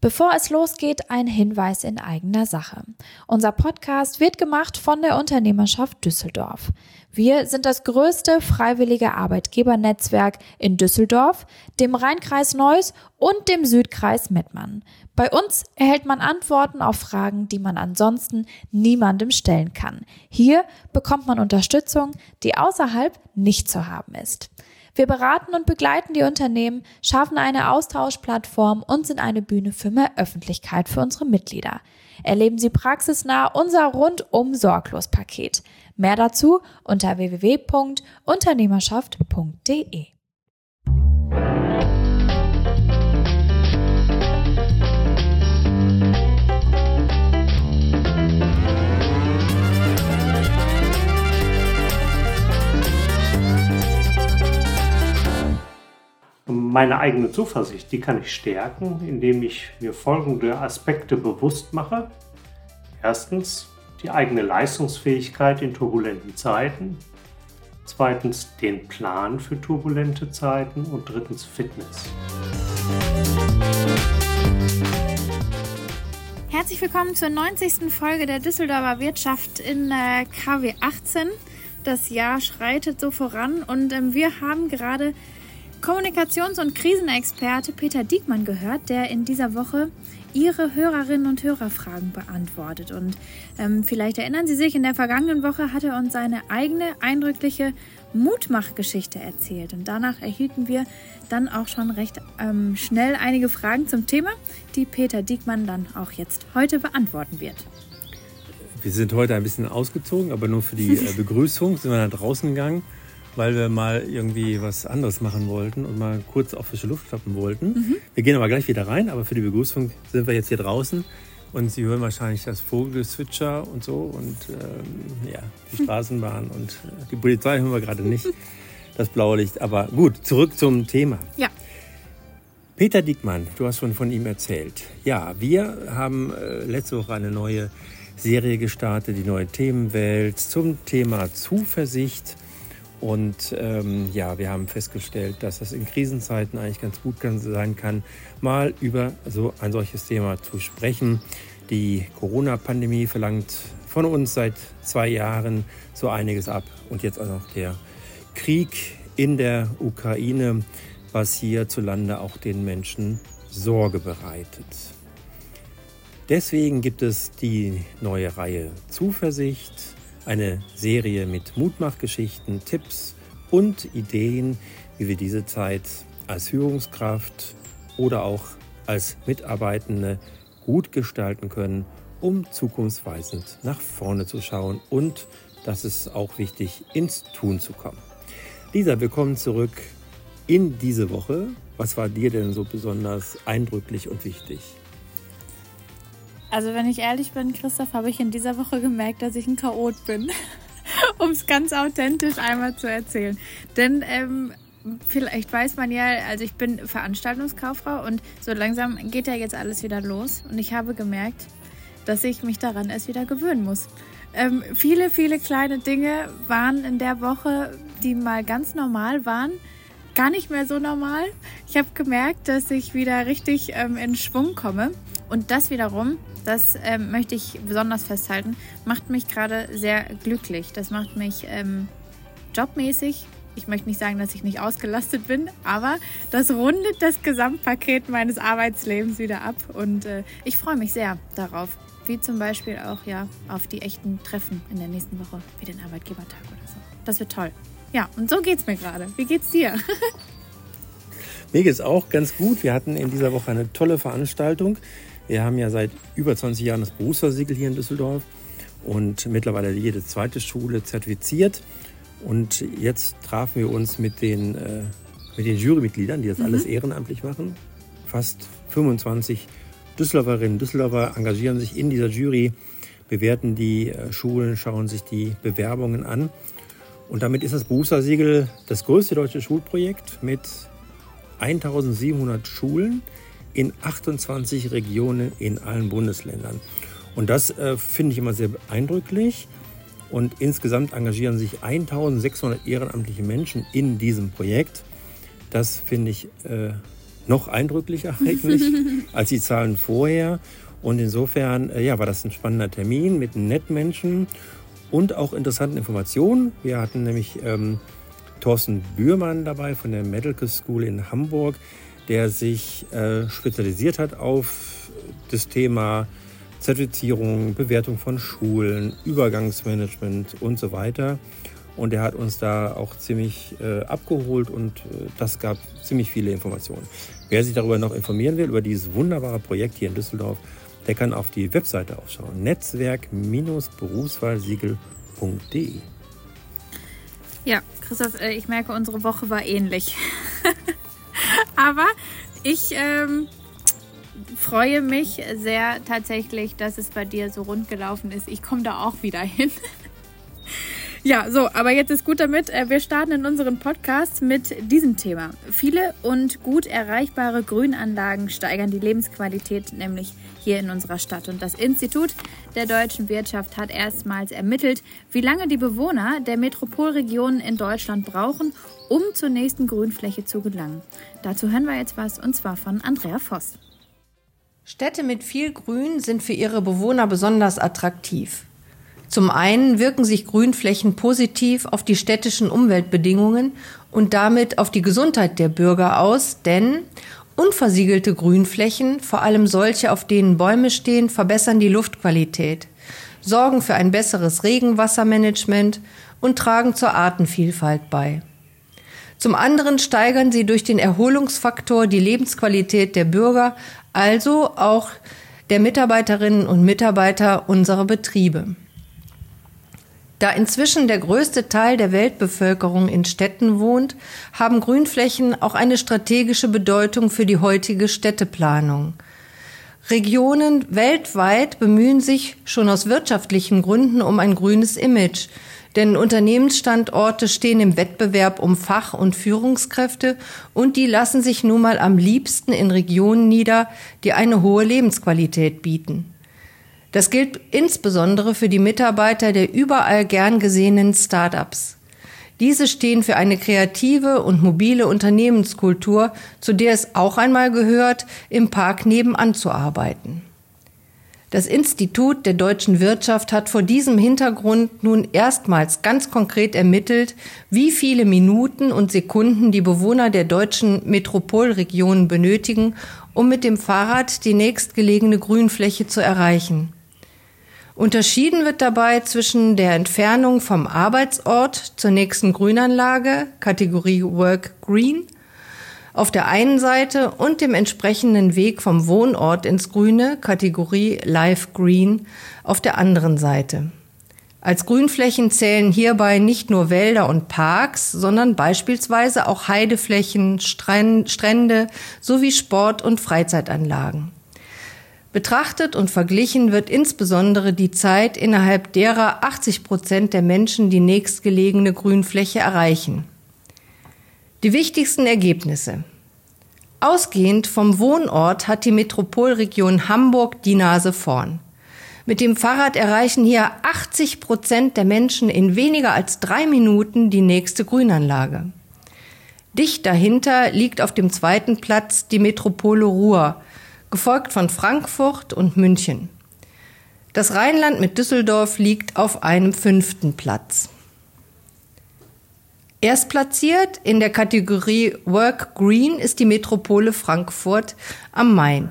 Bevor es losgeht, ein Hinweis in eigener Sache. Unser Podcast wird gemacht von der Unternehmerschaft Düsseldorf. Wir sind das größte freiwillige Arbeitgebernetzwerk in Düsseldorf, dem Rheinkreis Neuss und dem Südkreis Mettmann. Bei uns erhält man Antworten auf Fragen, die man ansonsten niemandem stellen kann. Hier bekommt man Unterstützung, die außerhalb nicht zu haben ist. Wir beraten und begleiten die Unternehmen, schaffen eine Austauschplattform und sind eine Bühne für mehr Öffentlichkeit für unsere Mitglieder. Erleben Sie praxisnah unser rundum sorglos Paket. Mehr dazu unter www.unternehmerschaft.de. meine eigene Zuversicht, die kann ich stärken, indem ich mir folgende Aspekte bewusst mache. Erstens die eigene Leistungsfähigkeit in turbulenten Zeiten. Zweitens den Plan für turbulente Zeiten und drittens Fitness. Herzlich willkommen zur 90. Folge der Düsseldorfer Wirtschaft in äh, KW 18. Das Jahr schreitet so voran und ähm, wir haben gerade Kommunikations- und Krisenexperte Peter Diekmann gehört, der in dieser Woche Ihre Hörerinnen und Hörerfragen beantwortet. Und ähm, vielleicht erinnern Sie sich, in der vergangenen Woche hat er uns seine eigene eindrückliche Mutmachgeschichte erzählt. Und danach erhielten wir dann auch schon recht ähm, schnell einige Fragen zum Thema, die Peter Diekmann dann auch jetzt heute beantworten wird. Wir sind heute ein bisschen ausgezogen, aber nur für die äh, Begrüßung sind wir nach draußen gegangen weil wir mal irgendwie was anderes machen wollten und mal kurz auf frische Luft schnappen wollten. Mhm. Wir gehen aber gleich wieder rein, aber für die Begrüßung sind wir jetzt hier draußen und Sie hören wahrscheinlich das Vogelzwitscher und so und ähm, ja, die Straßenbahn und äh, die Polizei hören wir gerade nicht, das blaue Licht. Aber gut, zurück zum Thema. Ja. Peter Diekmann, du hast schon von ihm erzählt. Ja, wir haben äh, letzte Woche eine neue Serie gestartet, die neue Themenwelt zum Thema Zuversicht. Und ähm, ja, wir haben festgestellt, dass es in Krisenzeiten eigentlich ganz gut sein kann, mal über so ein solches Thema zu sprechen. Die Corona-Pandemie verlangt von uns seit zwei Jahren so einiges ab. Und jetzt auch noch der Krieg in der Ukraine, was hierzulande auch den Menschen Sorge bereitet. Deswegen gibt es die neue Reihe Zuversicht, eine Serie mit Mutmachgeschichten, Tipps und Ideen, wie wir diese Zeit als Führungskraft oder auch als Mitarbeitende gut gestalten können, um zukunftsweisend nach vorne zu schauen und, das ist auch wichtig, ins Tun zu kommen. Lisa, willkommen zurück in diese Woche. Was war dir denn so besonders eindrücklich und wichtig? Also wenn ich ehrlich bin, Christoph, habe ich in dieser Woche gemerkt, dass ich ein Chaot bin. um es ganz authentisch einmal zu erzählen. Denn ähm, vielleicht weiß man ja, also ich bin Veranstaltungskauffrau und so langsam geht ja jetzt alles wieder los. Und ich habe gemerkt, dass ich mich daran erst wieder gewöhnen muss. Ähm, viele, viele kleine Dinge waren in der Woche, die mal ganz normal waren, gar nicht mehr so normal. Ich habe gemerkt, dass ich wieder richtig ähm, in Schwung komme. Und das wiederum das ähm, möchte ich besonders festhalten, macht mich gerade sehr glücklich. Das macht mich ähm, jobmäßig. Ich möchte nicht sagen, dass ich nicht ausgelastet bin, aber das rundet das Gesamtpaket meines Arbeitslebens wieder ab und äh, ich freue mich sehr darauf. Wie zum Beispiel auch ja auf die echten Treffen in der nächsten Woche, wie den Arbeitgebertag oder so. Das wird toll. Ja, und so geht es mir gerade. Wie geht's dir? mir geht es auch ganz gut. Wir hatten in dieser Woche eine tolle Veranstaltung. Wir haben ja seit über 20 Jahren das Berufsversiegel hier in Düsseldorf und mittlerweile jede zweite Schule zertifiziert. Und jetzt trafen wir uns mit den, äh, mit den Jurymitgliedern, die das mhm. alles ehrenamtlich machen. Fast 25 Düsseldorferinnen und Düsseldorfer engagieren sich in dieser Jury, bewerten die äh, Schulen, schauen sich die Bewerbungen an. Und damit ist das Berufsversiegel das größte deutsche Schulprojekt mit 1700 Schulen in 28 Regionen in allen Bundesländern. Und das äh, finde ich immer sehr eindrücklich. Und insgesamt engagieren sich 1600 ehrenamtliche Menschen in diesem Projekt. Das finde ich äh, noch eindrücklicher eigentlich als die Zahlen vorher. Und insofern äh, ja, war das ein spannender Termin mit netten Menschen und auch interessanten Informationen. Wir hatten nämlich ähm, Thorsten Bührmann dabei von der Medical School in Hamburg, der sich äh, spezialisiert hat auf das Thema Zertifizierung, Bewertung von Schulen, Übergangsmanagement und so weiter. Und er hat uns da auch ziemlich äh, abgeholt und äh, das gab ziemlich viele Informationen. Wer sich darüber noch informieren will, über dieses wunderbare Projekt hier in Düsseldorf, der kann auf die Webseite aufschauen. Netzwerk-berufswahlsiegel.de Ja, Christoph, äh, ich merke, unsere Woche war ähnlich. Aber ich ähm, freue mich sehr tatsächlich, dass es bei dir so rund gelaufen ist. Ich komme da auch wieder hin. Ja, so, aber jetzt ist gut damit. Äh, wir starten in unseren Podcast mit diesem Thema. Viele und gut erreichbare Grünanlagen steigern die Lebensqualität nämlich hier in unserer Stadt. Und das Institut der deutschen Wirtschaft hat erstmals ermittelt, wie lange die Bewohner der Metropolregionen in Deutschland brauchen, um zur nächsten Grünfläche zu gelangen. Dazu hören wir jetzt was und zwar von Andrea Voss. Städte mit viel Grün sind für ihre Bewohner besonders attraktiv. Zum einen wirken sich Grünflächen positiv auf die städtischen Umweltbedingungen und damit auf die Gesundheit der Bürger aus, denn unversiegelte Grünflächen, vor allem solche, auf denen Bäume stehen, verbessern die Luftqualität, sorgen für ein besseres Regenwassermanagement und tragen zur Artenvielfalt bei. Zum anderen steigern sie durch den Erholungsfaktor die Lebensqualität der Bürger, also auch der Mitarbeiterinnen und Mitarbeiter unserer Betriebe. Da inzwischen der größte Teil der Weltbevölkerung in Städten wohnt, haben Grünflächen auch eine strategische Bedeutung für die heutige Städteplanung. Regionen weltweit bemühen sich schon aus wirtschaftlichen Gründen um ein grünes Image, denn Unternehmensstandorte stehen im Wettbewerb um Fach- und Führungskräfte und die lassen sich nun mal am liebsten in Regionen nieder, die eine hohe Lebensqualität bieten. Das gilt insbesondere für die Mitarbeiter der überall gern gesehenen Start-ups. Diese stehen für eine kreative und mobile Unternehmenskultur, zu der es auch einmal gehört, im Park nebenan zu arbeiten. Das Institut der deutschen Wirtschaft hat vor diesem Hintergrund nun erstmals ganz konkret ermittelt, wie viele Minuten und Sekunden die Bewohner der deutschen Metropolregionen benötigen, um mit dem Fahrrad die nächstgelegene Grünfläche zu erreichen. Unterschieden wird dabei zwischen der Entfernung vom Arbeitsort zur nächsten Grünanlage, Kategorie Work Green, auf der einen Seite und dem entsprechenden Weg vom Wohnort ins Grüne, Kategorie Live Green, auf der anderen Seite. Als Grünflächen zählen hierbei nicht nur Wälder und Parks, sondern beispielsweise auch Heideflächen, Strände sowie Sport- und Freizeitanlagen. Betrachtet und verglichen wird insbesondere die Zeit, innerhalb derer 80 Prozent der Menschen die nächstgelegene Grünfläche erreichen. Die wichtigsten Ergebnisse. Ausgehend vom Wohnort hat die Metropolregion Hamburg die Nase vorn. Mit dem Fahrrad erreichen hier 80 Prozent der Menschen in weniger als drei Minuten die nächste Grünanlage. Dicht dahinter liegt auf dem zweiten Platz die Metropole Ruhr gefolgt von Frankfurt und München. Das Rheinland mit Düsseldorf liegt auf einem fünften Platz. Erstplatziert in der Kategorie Work Green ist die Metropole Frankfurt am Main.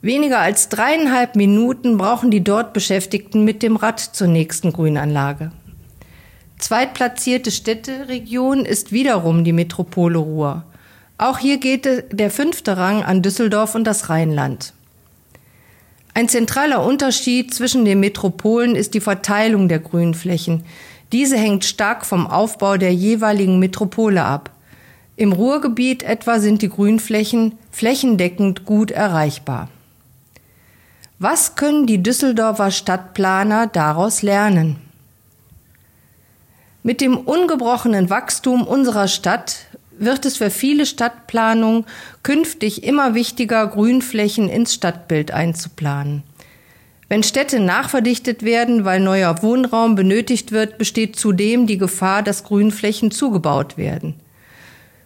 Weniger als dreieinhalb Minuten brauchen die dort Beschäftigten mit dem Rad zur nächsten Grünanlage. Zweitplatzierte Städteregion ist wiederum die Metropole Ruhr. Auch hier geht der fünfte Rang an Düsseldorf und das Rheinland. Ein zentraler Unterschied zwischen den Metropolen ist die Verteilung der Grünflächen. Diese hängt stark vom Aufbau der jeweiligen Metropole ab. Im Ruhrgebiet etwa sind die Grünflächen flächendeckend gut erreichbar. Was können die Düsseldorfer Stadtplaner daraus lernen? Mit dem ungebrochenen Wachstum unserer Stadt wird es für viele Stadtplanungen künftig immer wichtiger, Grünflächen ins Stadtbild einzuplanen. Wenn Städte nachverdichtet werden, weil neuer Wohnraum benötigt wird, besteht zudem die Gefahr, dass Grünflächen zugebaut werden.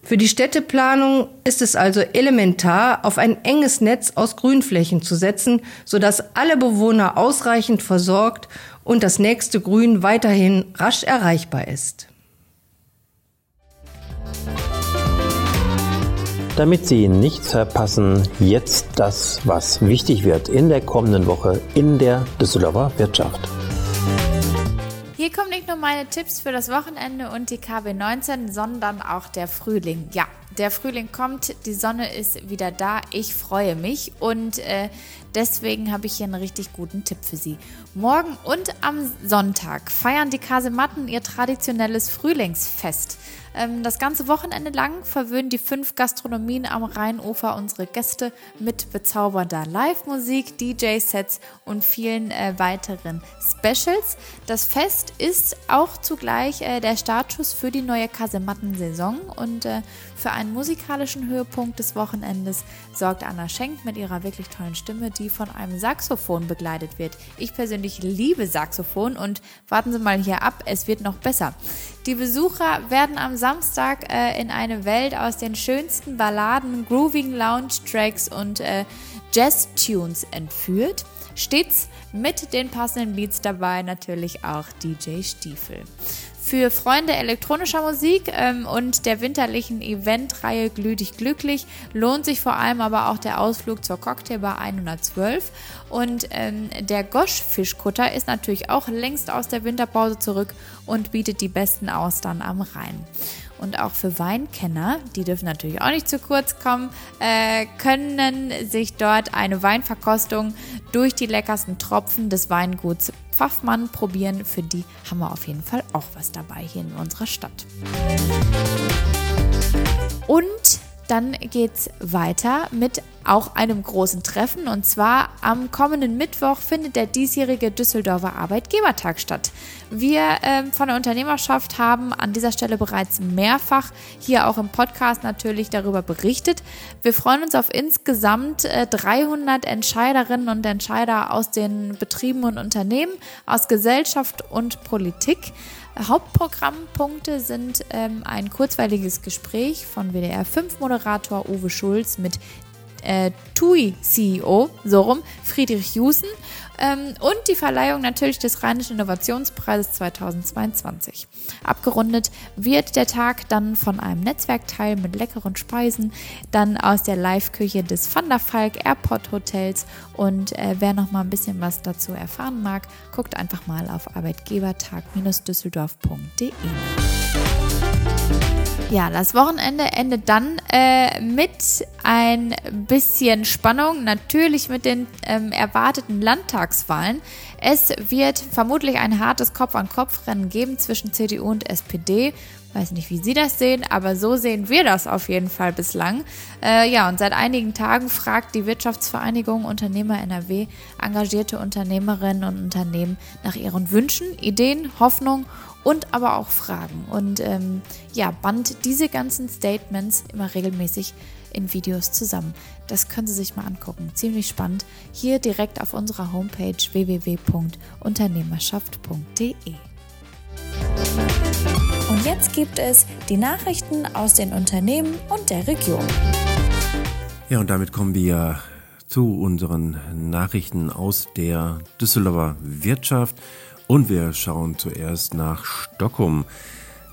Für die Städteplanung ist es also elementar, auf ein enges Netz aus Grünflächen zu setzen, sodass alle Bewohner ausreichend versorgt und das nächste Grün weiterhin rasch erreichbar ist. Damit Sie nichts verpassen, jetzt das, was wichtig wird in der kommenden Woche in der Düsseldorfer Wirtschaft. Hier kommen nicht nur meine Tipps für das Wochenende und die KB19, sondern auch der Frühling. Ja, der Frühling kommt, die Sonne ist wieder da. Ich freue mich und äh, deswegen habe ich hier einen richtig guten Tipp für Sie. Morgen und am Sonntag feiern die Kasematten ihr traditionelles Frühlingsfest. Ähm, das ganze Wochenende lang verwöhnen die fünf Gastronomien am Rheinufer unsere Gäste mit bezaubernder Live-Musik, DJ-Sets und vielen äh, weiteren Specials. Das Fest ist auch zugleich äh, der Startschuss für die neue Kasematten-Saison und äh, für einen musikalischen Höhepunkt des Wochenendes sorgt Anna Schenk mit ihrer wirklich tollen Stimme, die von einem Saxophon begleitet wird. Ich persönlich liebe Saxophon und warten Sie mal hier ab, es wird noch besser. Die Besucher werden am Samstag äh, in eine Welt aus den schönsten Balladen, Grooving Lounge-Tracks und äh, Jazz-Tunes entführt. Stets mit den passenden Beats dabei natürlich auch DJ Stiefel. Für Freunde elektronischer Musik ähm, und der winterlichen Eventreihe Glüh dich glücklich lohnt sich vor allem aber auch der Ausflug zur Cocktailbar 112. Und ähm, der Gosch Fischkutter ist natürlich auch längst aus der Winterpause zurück und bietet die besten Austern am Rhein. Und auch für Weinkenner, die dürfen natürlich auch nicht zu kurz kommen, äh, können sich dort eine Weinverkostung durch die leckersten Tropfen des Weinguts Pfaffmann probieren. Für die haben wir auf jeden Fall auch was dabei hier in unserer Stadt. Und dann geht es weiter mit auch einem großen Treffen. Und zwar am kommenden Mittwoch findet der diesjährige Düsseldorfer Arbeitgebertag statt. Wir äh, von der Unternehmerschaft haben an dieser Stelle bereits mehrfach hier auch im Podcast natürlich darüber berichtet. Wir freuen uns auf insgesamt äh, 300 Entscheiderinnen und Entscheider aus den Betrieben und Unternehmen, aus Gesellschaft und Politik. Hauptprogrammpunkte sind ähm, ein kurzweiliges Gespräch von WDR 5 Moderator Uwe Schulz mit äh, TUI CEO, so rum, Friedrich Jusen ähm, und die Verleihung natürlich des Rheinischen Innovationspreises 2022. Abgerundet wird der Tag dann von einem Netzwerkteil mit leckeren Speisen, dann aus der Live-Küche des Van der Falk Airport Hotels und äh, wer noch mal ein bisschen was dazu erfahren mag, guckt einfach mal auf arbeitgebertag-düsseldorf.de. Ja, das Wochenende endet dann äh, mit ein bisschen Spannung, natürlich mit den ähm, erwarteten Landtagswahlen. Es wird vermutlich ein hartes Kopf-an-Kopf-Rennen geben zwischen CDU und SPD. Weiß nicht, wie Sie das sehen, aber so sehen wir das auf jeden Fall bislang. Äh, ja, und seit einigen Tagen fragt die Wirtschaftsvereinigung Unternehmer NRW engagierte Unternehmerinnen und Unternehmen nach ihren Wünschen, Ideen, Hoffnung und aber auch Fragen. Und ähm, ja, band diese ganzen Statements immer regelmäßig in Videos zusammen. Das können Sie sich mal angucken. Ziemlich spannend. Hier direkt auf unserer Homepage www.unternehmerschaft.de. Und jetzt gibt es die Nachrichten aus den Unternehmen und der Region. Ja, und damit kommen wir zu unseren Nachrichten aus der Düsseldorfer Wirtschaft. Und wir schauen zuerst nach Stockholm.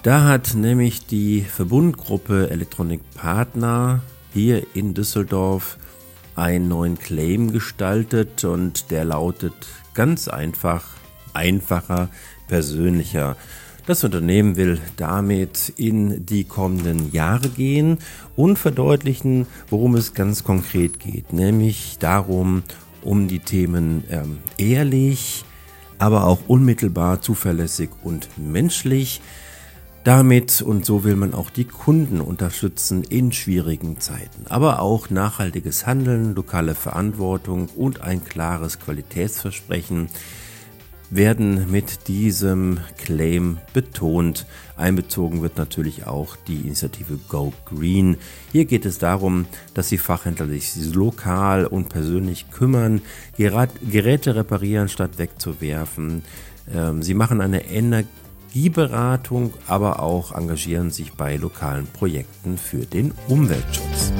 Da hat nämlich die Verbundgruppe Electronic Partner hier in Düsseldorf einen neuen Claim gestaltet und der lautet ganz einfach, einfacher, persönlicher. Das Unternehmen will damit in die kommenden Jahre gehen und verdeutlichen, worum es ganz konkret geht, nämlich darum, um die Themen ähm, ehrlich, aber auch unmittelbar, zuverlässig und menschlich. Damit und so will man auch die Kunden unterstützen in schwierigen Zeiten. Aber auch nachhaltiges Handeln, lokale Verantwortung und ein klares Qualitätsversprechen werden mit diesem Claim betont. Einbezogen wird natürlich auch die Initiative Go Green. Hier geht es darum, dass die Fachhändler sich lokal und persönlich kümmern, Geräte reparieren statt wegzuwerfen. Ähm, sie machen eine Energieberatung, aber auch engagieren sich bei lokalen Projekten für den Umweltschutz.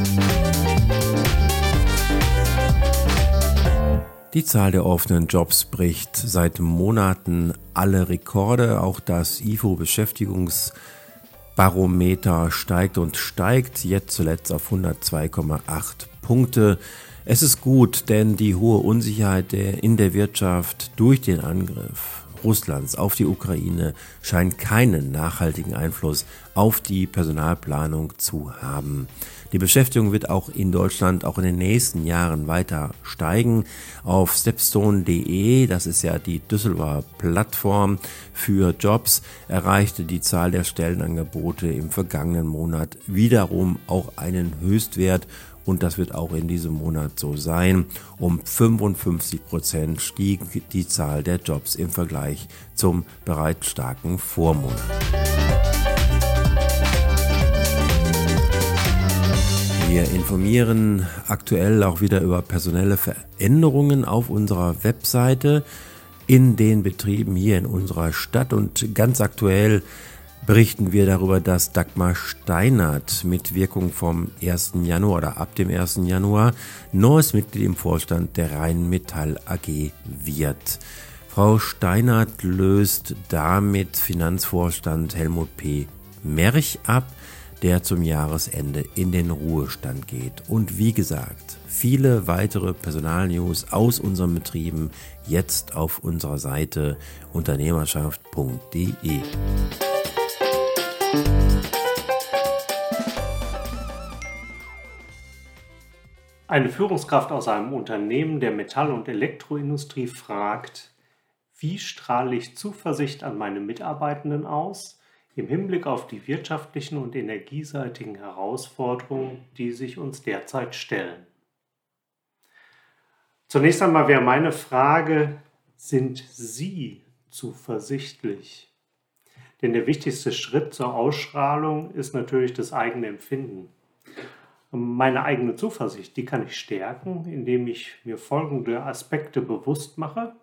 Die Zahl der offenen Jobs bricht seit Monaten alle Rekorde. Auch das IFO-Beschäftigungsbarometer steigt und steigt, jetzt zuletzt auf 102,8 Punkte. Es ist gut, denn die hohe Unsicherheit in der Wirtschaft durch den Angriff Russlands auf die Ukraine scheint keinen nachhaltigen Einfluss auf die Personalplanung zu haben. Die Beschäftigung wird auch in Deutschland auch in den nächsten Jahren weiter steigen. Auf stepstone.de, das ist ja die Düsseldorfer Plattform für Jobs, erreichte die Zahl der Stellenangebote im vergangenen Monat wiederum auch einen Höchstwert und das wird auch in diesem Monat so sein. Um 55 Prozent stieg die Zahl der Jobs im Vergleich zum bereits starken Vormonat. Wir informieren aktuell auch wieder über personelle Veränderungen auf unserer Webseite in den Betrieben hier in unserer Stadt und ganz aktuell berichten wir darüber, dass Dagmar Steinert mit Wirkung vom 1. Januar oder ab dem 1. Januar neues Mitglied im Vorstand der Rheinmetall AG wird. Frau Steinert löst damit Finanzvorstand Helmut P. Merch ab, der zum Jahresende in den Ruhestand geht. Und wie gesagt, viele weitere Personalnews aus unseren Betrieben jetzt auf unserer Seite unternehmerschaft.de. Eine Führungskraft aus einem Unternehmen der Metall- und Elektroindustrie fragt, wie strahle ich Zuversicht an meine Mitarbeitenden aus im Hinblick auf die wirtschaftlichen und energieseitigen Herausforderungen, die sich uns derzeit stellen? Zunächst einmal wäre meine Frage, sind Sie zuversichtlich? Denn der wichtigste Schritt zur Ausstrahlung ist natürlich das eigene Empfinden. Meine eigene Zuversicht, die kann ich stärken, indem ich mir folgende Aspekte bewusst mache.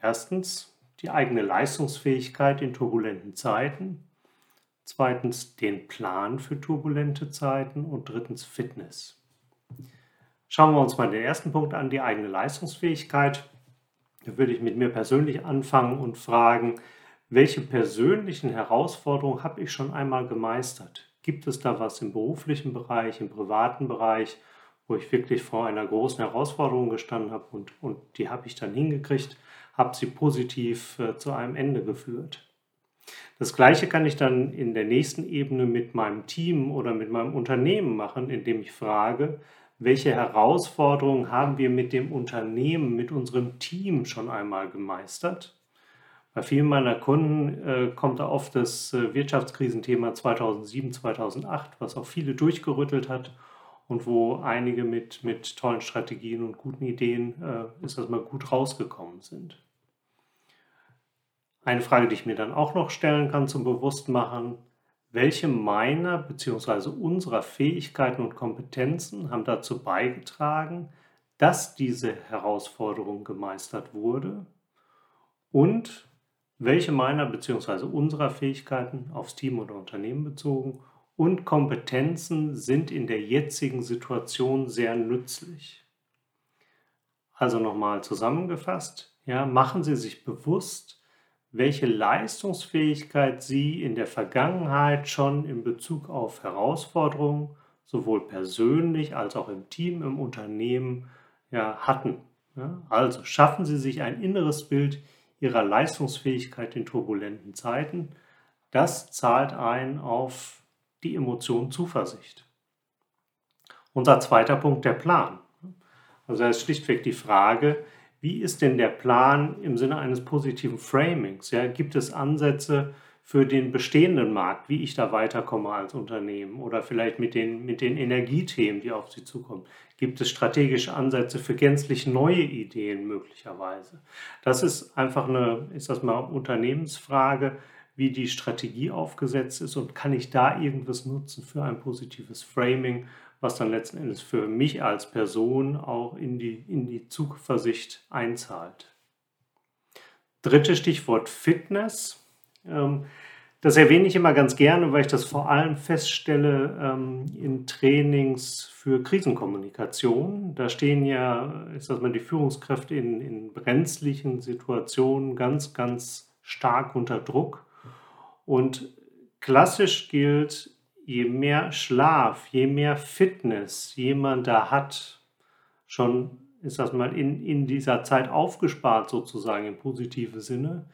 Erstens die eigene Leistungsfähigkeit in turbulenten Zeiten. Zweitens den Plan für turbulente Zeiten. Und drittens Fitness. Schauen wir uns mal den ersten Punkt an, die eigene Leistungsfähigkeit. Da würde ich mit mir persönlich anfangen und fragen, welche persönlichen Herausforderungen habe ich schon einmal gemeistert? Gibt es da was im beruflichen Bereich, im privaten Bereich, wo ich wirklich vor einer großen Herausforderung gestanden habe und, und die habe ich dann hingekriegt, habe sie positiv äh, zu einem Ende geführt? Das gleiche kann ich dann in der nächsten Ebene mit meinem Team oder mit meinem Unternehmen machen, indem ich frage, welche Herausforderungen haben wir mit dem Unternehmen, mit unserem Team schon einmal gemeistert bei vielen meiner Kunden äh, kommt da oft das äh, Wirtschaftskrisenthema 2007, 2008, was auch viele durchgerüttelt hat und wo einige mit, mit tollen Strategien und guten Ideen, äh, ist das mal gut rausgekommen sind. Eine Frage, die ich mir dann auch noch stellen kann zum Bewusstmachen, welche meiner bzw. unserer Fähigkeiten und Kompetenzen haben dazu beigetragen, dass diese Herausforderung gemeistert wurde und welche meiner bzw. unserer Fähigkeiten aufs Team oder Unternehmen bezogen und Kompetenzen sind in der jetzigen Situation sehr nützlich. Also nochmal zusammengefasst, ja, machen Sie sich bewusst, welche Leistungsfähigkeit Sie in der Vergangenheit schon in Bezug auf Herausforderungen, sowohl persönlich als auch im Team, im Unternehmen, ja, hatten. Ja, also schaffen Sie sich ein inneres Bild ihrer Leistungsfähigkeit in turbulenten Zeiten, das zahlt ein auf die Emotion Zuversicht. Unser zweiter Punkt, der Plan. Also da ist schlichtweg die Frage, wie ist denn der Plan im Sinne eines positiven Framings? Ja, gibt es Ansätze, für den bestehenden Markt, wie ich da weiterkomme als Unternehmen oder vielleicht mit den, mit den Energiethemen, die auf Sie zukommen. Gibt es strategische Ansätze für gänzlich neue Ideen möglicherweise? Das ist einfach eine, ist das mal Unternehmensfrage, wie die Strategie aufgesetzt ist und kann ich da irgendwas nutzen für ein positives Framing, was dann letzten Endes für mich als Person auch in die, in die Zuversicht einzahlt. Drittes Stichwort Fitness Ähm, das erwähne ich immer ganz gerne, weil ich das vor allem feststelle ähm, in Trainings für Krisenkommunikation. Da stehen ja, ist das mal die Führungskräfte in, in brenzlichen Situationen ganz, ganz stark unter Druck. Und klassisch gilt, je mehr Schlaf, je mehr Fitness jemand da hat, schon ist das mal in, in dieser Zeit aufgespart sozusagen im positiven Sinne,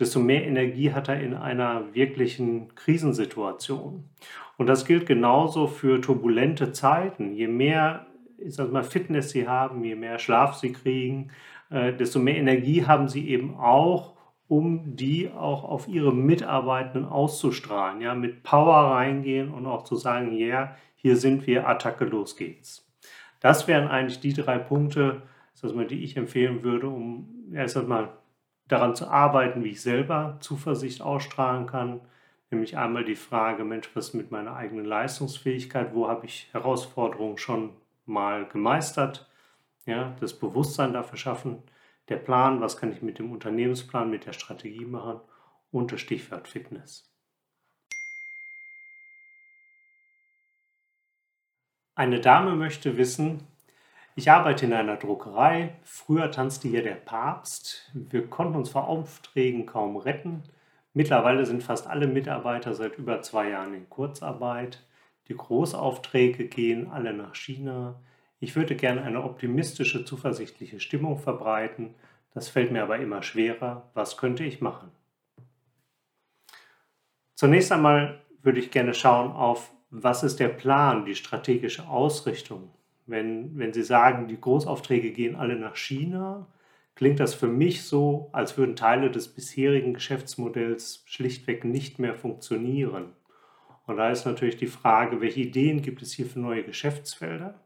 desto mehr Energie hat er in einer wirklichen Krisensituation. Und das gilt genauso für turbulente Zeiten. Je mehr ich sag mal, Fitness sie haben, je mehr Schlaf sie kriegen, äh, desto mehr Energie haben sie eben auch, um die auch auf ihre Mitarbeitenden auszustrahlen. Ja, mit Power reingehen und auch zu sagen, ja, yeah, hier sind wir, Attacke, los geht's. Das wären eigentlich die drei Punkte, die ich empfehlen würde, um erst einmal daran zu arbeiten, wie ich selber Zuversicht ausstrahlen kann. Nämlich einmal die Frage, Mensch, was ist mit meiner eigenen Leistungsfähigkeit? Wo habe ich Herausforderungen schon mal gemeistert? Ja, das Bewusstsein dafür schaffen. Der Plan, was kann ich mit dem Unternehmensplan, mit der Strategie machen? Und das Stichwort Fitness. Eine Dame möchte wissen, ich arbeite in einer Druckerei. Früher tanzte hier der Papst. Wir konnten uns vor Aufträgen kaum retten. Mittlerweile sind fast alle Mitarbeiter seit über zwei Jahren in Kurzarbeit. Die Großaufträge gehen alle nach China. Ich würde gerne eine optimistische, zuversichtliche Stimmung verbreiten. Das fällt mir aber immer schwerer. Was könnte ich machen? Zunächst einmal würde ich gerne schauen auf, was ist der Plan, die strategische Ausrichtung wenn, wenn Sie sagen, die Großaufträge gehen alle nach China, klingt das für mich so, als würden Teile des bisherigen Geschäftsmodells schlichtweg nicht mehr funktionieren. Und da ist natürlich die Frage, welche Ideen gibt es hier für neue Geschäftsfelder?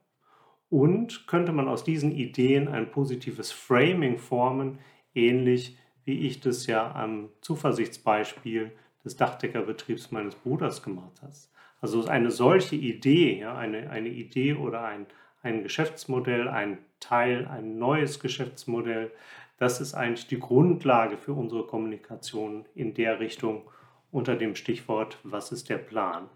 Und könnte man aus diesen Ideen ein positives Framing formen, ähnlich wie ich das ja am Zuversichtsbeispiel des Dachdeckerbetriebs meines Bruders gemacht habe? Also eine solche Idee, ja, eine, eine Idee oder ein, ein Geschäftsmodell, ein Teil, ein neues Geschäftsmodell. Das ist eigentlich die Grundlage für unsere Kommunikation in der Richtung unter dem Stichwort, was ist der Plan?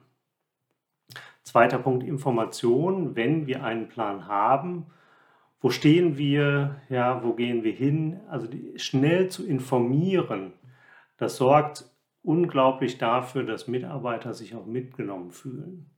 Zweiter Punkt, Information. Wenn wir einen Plan haben, wo stehen wir, ja, wo gehen wir hin? Also schnell zu informieren, das sorgt unglaublich dafür, dass Mitarbeiter sich auch mitgenommen fühlen.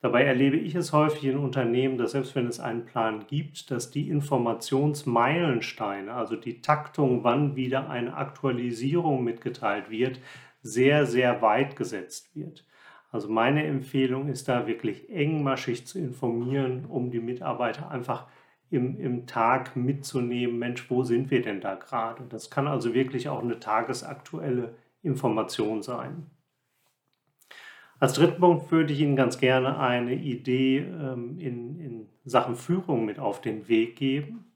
Dabei erlebe ich es häufig in Unternehmen, dass selbst wenn es einen Plan gibt, dass die Informationsmeilensteine, also die Taktung, wann wieder eine Aktualisierung mitgeteilt wird, sehr, sehr weit gesetzt wird. Also meine Empfehlung ist da wirklich engmaschig zu informieren, um die Mitarbeiter einfach im, im Tag mitzunehmen, Mensch, wo sind wir denn da gerade? Das kann also wirklich auch eine tagesaktuelle Information sein. Als dritten Punkt würde ich Ihnen ganz gerne eine Idee ähm, in, in Sachen Führung mit auf den Weg geben.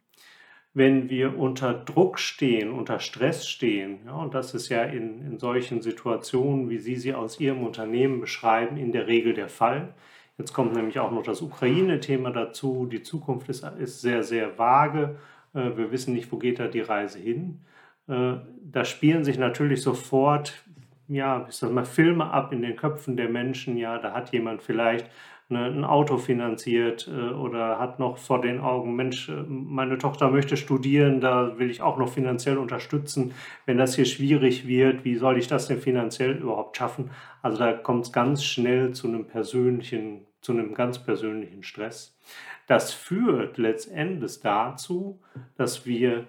Wenn wir unter Druck stehen, unter Stress stehen, ja, und das ist ja in, in solchen Situationen, wie Sie sie aus Ihrem Unternehmen beschreiben, in der Regel der Fall. Jetzt kommt nämlich auch noch das Ukraine-Thema dazu. Die Zukunft ist, ist sehr, sehr vage. Äh, wir wissen nicht, wo geht da die Reise hin. Äh, da spielen sich natürlich sofort ja, ich sag mal, Filme ab in den Köpfen der Menschen. Ja, da hat jemand vielleicht eine, ein Auto finanziert äh, oder hat noch vor den Augen, Mensch, äh, meine Tochter möchte studieren, da will ich auch noch finanziell unterstützen. Wenn das hier schwierig wird, wie soll ich das denn finanziell überhaupt schaffen? Also da kommt es ganz schnell zu einem persönlichen, zu einem ganz persönlichen Stress. Das führt letztendlich dazu, dass wir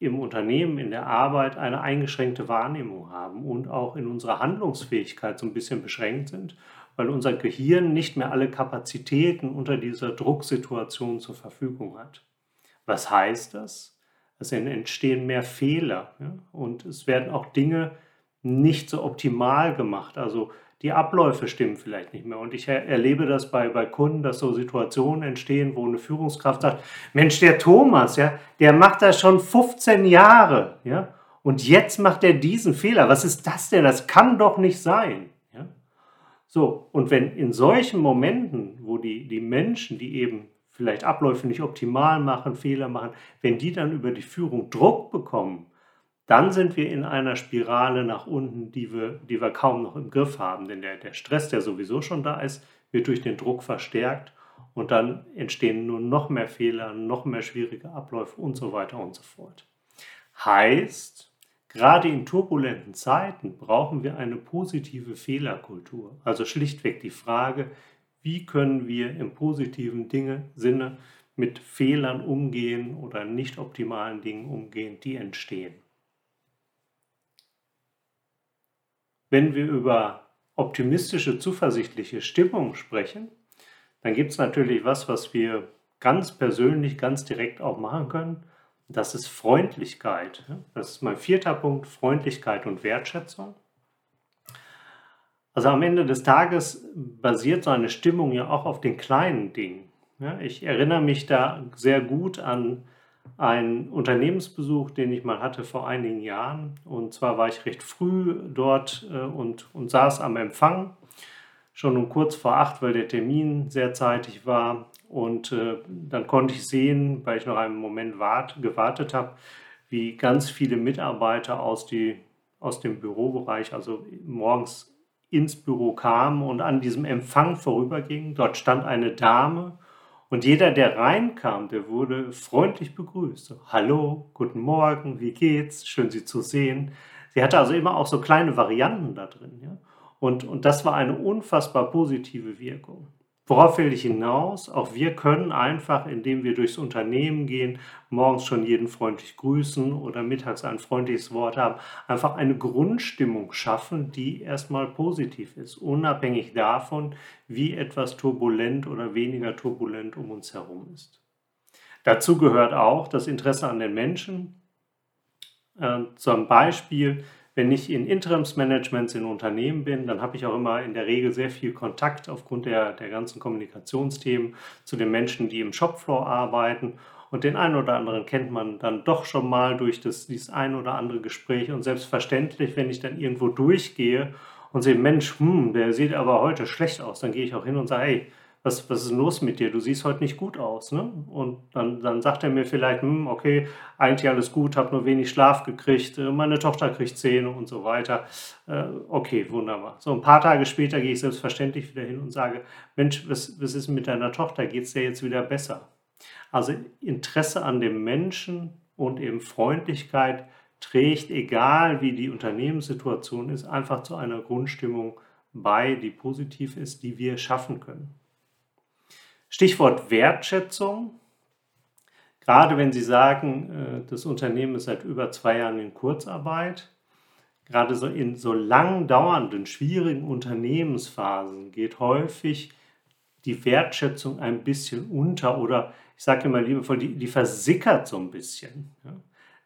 im Unternehmen, in der Arbeit eine eingeschränkte Wahrnehmung haben und auch in unserer Handlungsfähigkeit so ein bisschen beschränkt sind, weil unser Gehirn nicht mehr alle Kapazitäten unter dieser Drucksituation zur Verfügung hat. Was heißt das? Es entstehen mehr Fehler ja? und es werden auch Dinge nicht so optimal gemacht. Also die Abläufe stimmen vielleicht nicht mehr. Und ich erlebe das bei, bei Kunden, dass so Situationen entstehen, wo eine Führungskraft sagt, Mensch, der Thomas, ja, der macht das schon 15 Jahre, ja, und jetzt macht er diesen Fehler. Was ist das denn? Das kann doch nicht sein. Ja? So, und wenn in solchen Momenten, wo die, die Menschen, die eben vielleicht Abläufe nicht optimal machen, Fehler machen, wenn die dann über die Führung Druck bekommen, dann sind wir in einer Spirale nach unten, die wir, die wir kaum noch im Griff haben. Denn der, der Stress, der sowieso schon da ist, wird durch den Druck verstärkt und dann entstehen nur noch mehr Fehler, noch mehr schwierige Abläufe und so weiter und so fort. Heißt, gerade in turbulenten Zeiten brauchen wir eine positive Fehlerkultur. Also schlichtweg die Frage, wie können wir im positiven Dinge, Sinne mit Fehlern umgehen oder nicht optimalen Dingen umgehen, die entstehen. Wenn wir über optimistische, zuversichtliche Stimmung sprechen, dann gibt es natürlich was, was wir ganz persönlich, ganz direkt auch machen können. Das ist Freundlichkeit. Das ist mein vierter Punkt, Freundlichkeit und Wertschätzung. Also am Ende des Tages basiert so eine Stimmung ja auch auf den kleinen Dingen. Ich erinnere mich da sehr gut an einen Unternehmensbesuch, den ich mal hatte vor einigen Jahren. Und zwar war ich recht früh dort äh, und, und saß am Empfang, schon um kurz vor acht, weil der Termin sehr zeitig war. Und äh, dann konnte ich sehen, weil ich noch einen Moment wart, gewartet habe, wie ganz viele Mitarbeiter aus, die, aus dem Bürobereich, also morgens ins Büro kamen und an diesem Empfang vorübergingen. Dort stand eine Dame und jeder, der reinkam, der wurde freundlich begrüßt. So, Hallo, guten Morgen, wie geht's? Schön, Sie zu sehen. Sie hatte also immer auch so kleine Varianten da drin. Ja? Und, und das war eine unfassbar positive Wirkung. Worauf will ich hinaus? Auch wir können einfach, indem wir durchs Unternehmen gehen, morgens schon jeden freundlich grüßen oder mittags ein freundliches Wort haben, einfach eine Grundstimmung schaffen, die erstmal positiv ist, unabhängig davon, wie etwas turbulent oder weniger turbulent um uns herum ist. Dazu gehört auch das Interesse an den Menschen. Äh, zum Beispiel wenn ich in Interimsmanagements in Unternehmen bin, dann habe ich auch immer in der Regel sehr viel Kontakt aufgrund der, der ganzen Kommunikationsthemen zu den Menschen, die im Shopfloor arbeiten. Und den einen oder anderen kennt man dann doch schon mal durch das, dieses ein oder andere Gespräch. Und selbstverständlich, wenn ich dann irgendwo durchgehe und sehe, Mensch, hm, der sieht aber heute schlecht aus, dann gehe ich auch hin und sage, hey, was, was ist los mit dir? Du siehst heute nicht gut aus. Ne? Und dann, dann sagt er mir vielleicht, hm, okay, eigentlich alles gut, habe nur wenig Schlaf gekriegt, äh, meine Tochter kriegt Zähne und so weiter. Äh, okay, wunderbar. So ein paar Tage später gehe ich selbstverständlich wieder hin und sage, Mensch, was, was ist mit deiner Tochter? Geht es dir jetzt wieder besser? Also Interesse an dem Menschen und eben Freundlichkeit trägt, egal wie die Unternehmenssituation ist, einfach zu einer Grundstimmung bei, die positiv ist, die wir schaffen können. Stichwort Wertschätzung. Gerade wenn Sie sagen, äh, das Unternehmen ist seit über zwei Jahren in Kurzarbeit, gerade so in so lang dauernden, schwierigen Unternehmensphasen geht häufig die Wertschätzung ein bisschen unter oder ich sage immer liebevoll, die, die versickert so ein bisschen.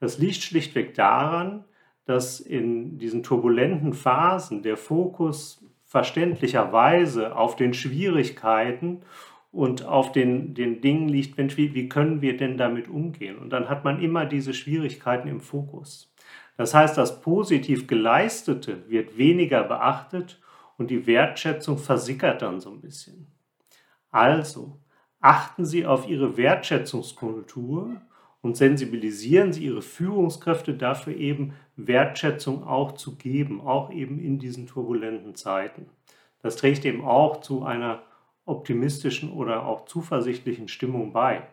Das liegt schlichtweg daran, dass in diesen turbulenten Phasen der Fokus verständlicherweise auf den Schwierigkeiten und auf den, den Dingen liegt, Mensch, wie, wie können wir denn damit umgehen? Und dann hat man immer diese Schwierigkeiten im Fokus. Das heißt, das positiv Geleistete wird weniger beachtet und die Wertschätzung versickert dann so ein bisschen. Also, achten Sie auf Ihre Wertschätzungskultur und sensibilisieren Sie Ihre Führungskräfte dafür eben Wertschätzung auch zu geben, auch eben in diesen turbulenten Zeiten. Das trägt eben auch zu einer optimistischen oder auch zuversichtlichen Stimmung bei.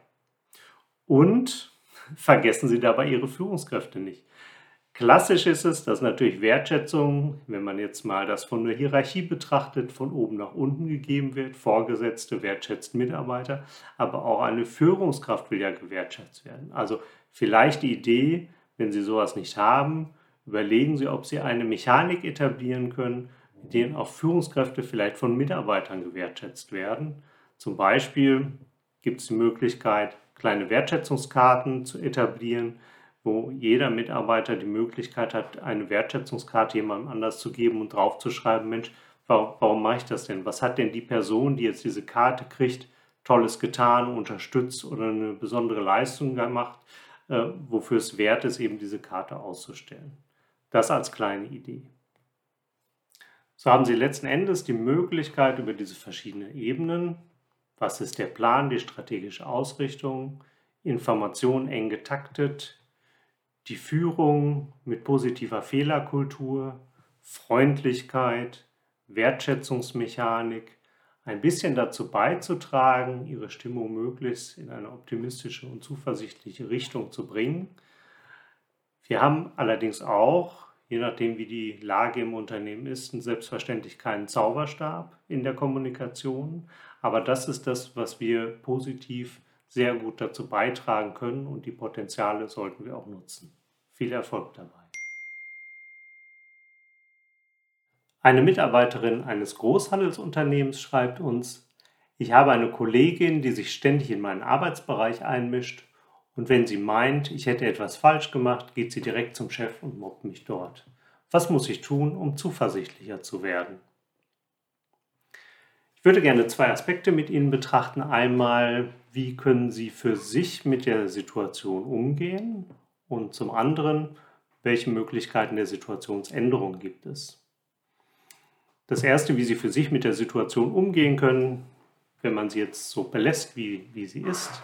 Und vergessen Sie dabei Ihre Führungskräfte nicht. Klassisch ist es, dass natürlich Wertschätzung, wenn man jetzt mal das von der Hierarchie betrachtet, von oben nach unten gegeben wird. Vorgesetzte wertschätzt Mitarbeiter, aber auch eine Führungskraft will ja gewertschätzt werden. Also vielleicht die Idee, wenn Sie sowas nicht haben, überlegen Sie, ob Sie eine Mechanik etablieren können, in denen auch Führungskräfte vielleicht von Mitarbeitern gewertschätzt werden. Zum Beispiel gibt es die Möglichkeit, kleine Wertschätzungskarten zu etablieren, wo jeder Mitarbeiter die Möglichkeit hat, eine Wertschätzungskarte jemandem anders zu geben und draufzuschreiben, Mensch, warum, warum mache ich das denn? Was hat denn die Person, die jetzt diese Karte kriegt, Tolles getan, unterstützt oder eine besondere Leistung gemacht, äh, wofür es wert ist, eben diese Karte auszustellen. Das als kleine Idee. So haben Sie letzten Endes die Möglichkeit, über diese verschiedenen Ebenen, was ist der Plan, die strategische Ausrichtung, Informationen eng getaktet, die Führung mit positiver Fehlerkultur, Freundlichkeit, Wertschätzungsmechanik ein bisschen dazu beizutragen, ihre Stimmung möglichst in eine optimistische und zuversichtliche Richtung zu bringen. Wir haben allerdings auch, je nachdem wie die Lage im Unternehmen ist, selbstverständlich keinen Zauberstab in der Kommunikation, aber das ist das, was wir positiv sehr gut dazu beitragen können und die Potenziale sollten wir auch nutzen. Viel Erfolg dabei. Eine Mitarbeiterin eines Großhandelsunternehmens schreibt uns, ich habe eine Kollegin, die sich ständig in meinen Arbeitsbereich einmischt und wenn sie meint, ich hätte etwas falsch gemacht, geht sie direkt zum Chef und mobbt mich dort. Was muss ich tun, um zuversichtlicher zu werden? Ich würde gerne zwei Aspekte mit Ihnen betrachten. Einmal, wie können Sie für sich mit der Situation umgehen? Und zum anderen, welche Möglichkeiten der Situationsänderung gibt es? Das Erste, wie Sie für sich mit der Situation umgehen können, wenn man sie jetzt so belässt, wie, wie sie ist.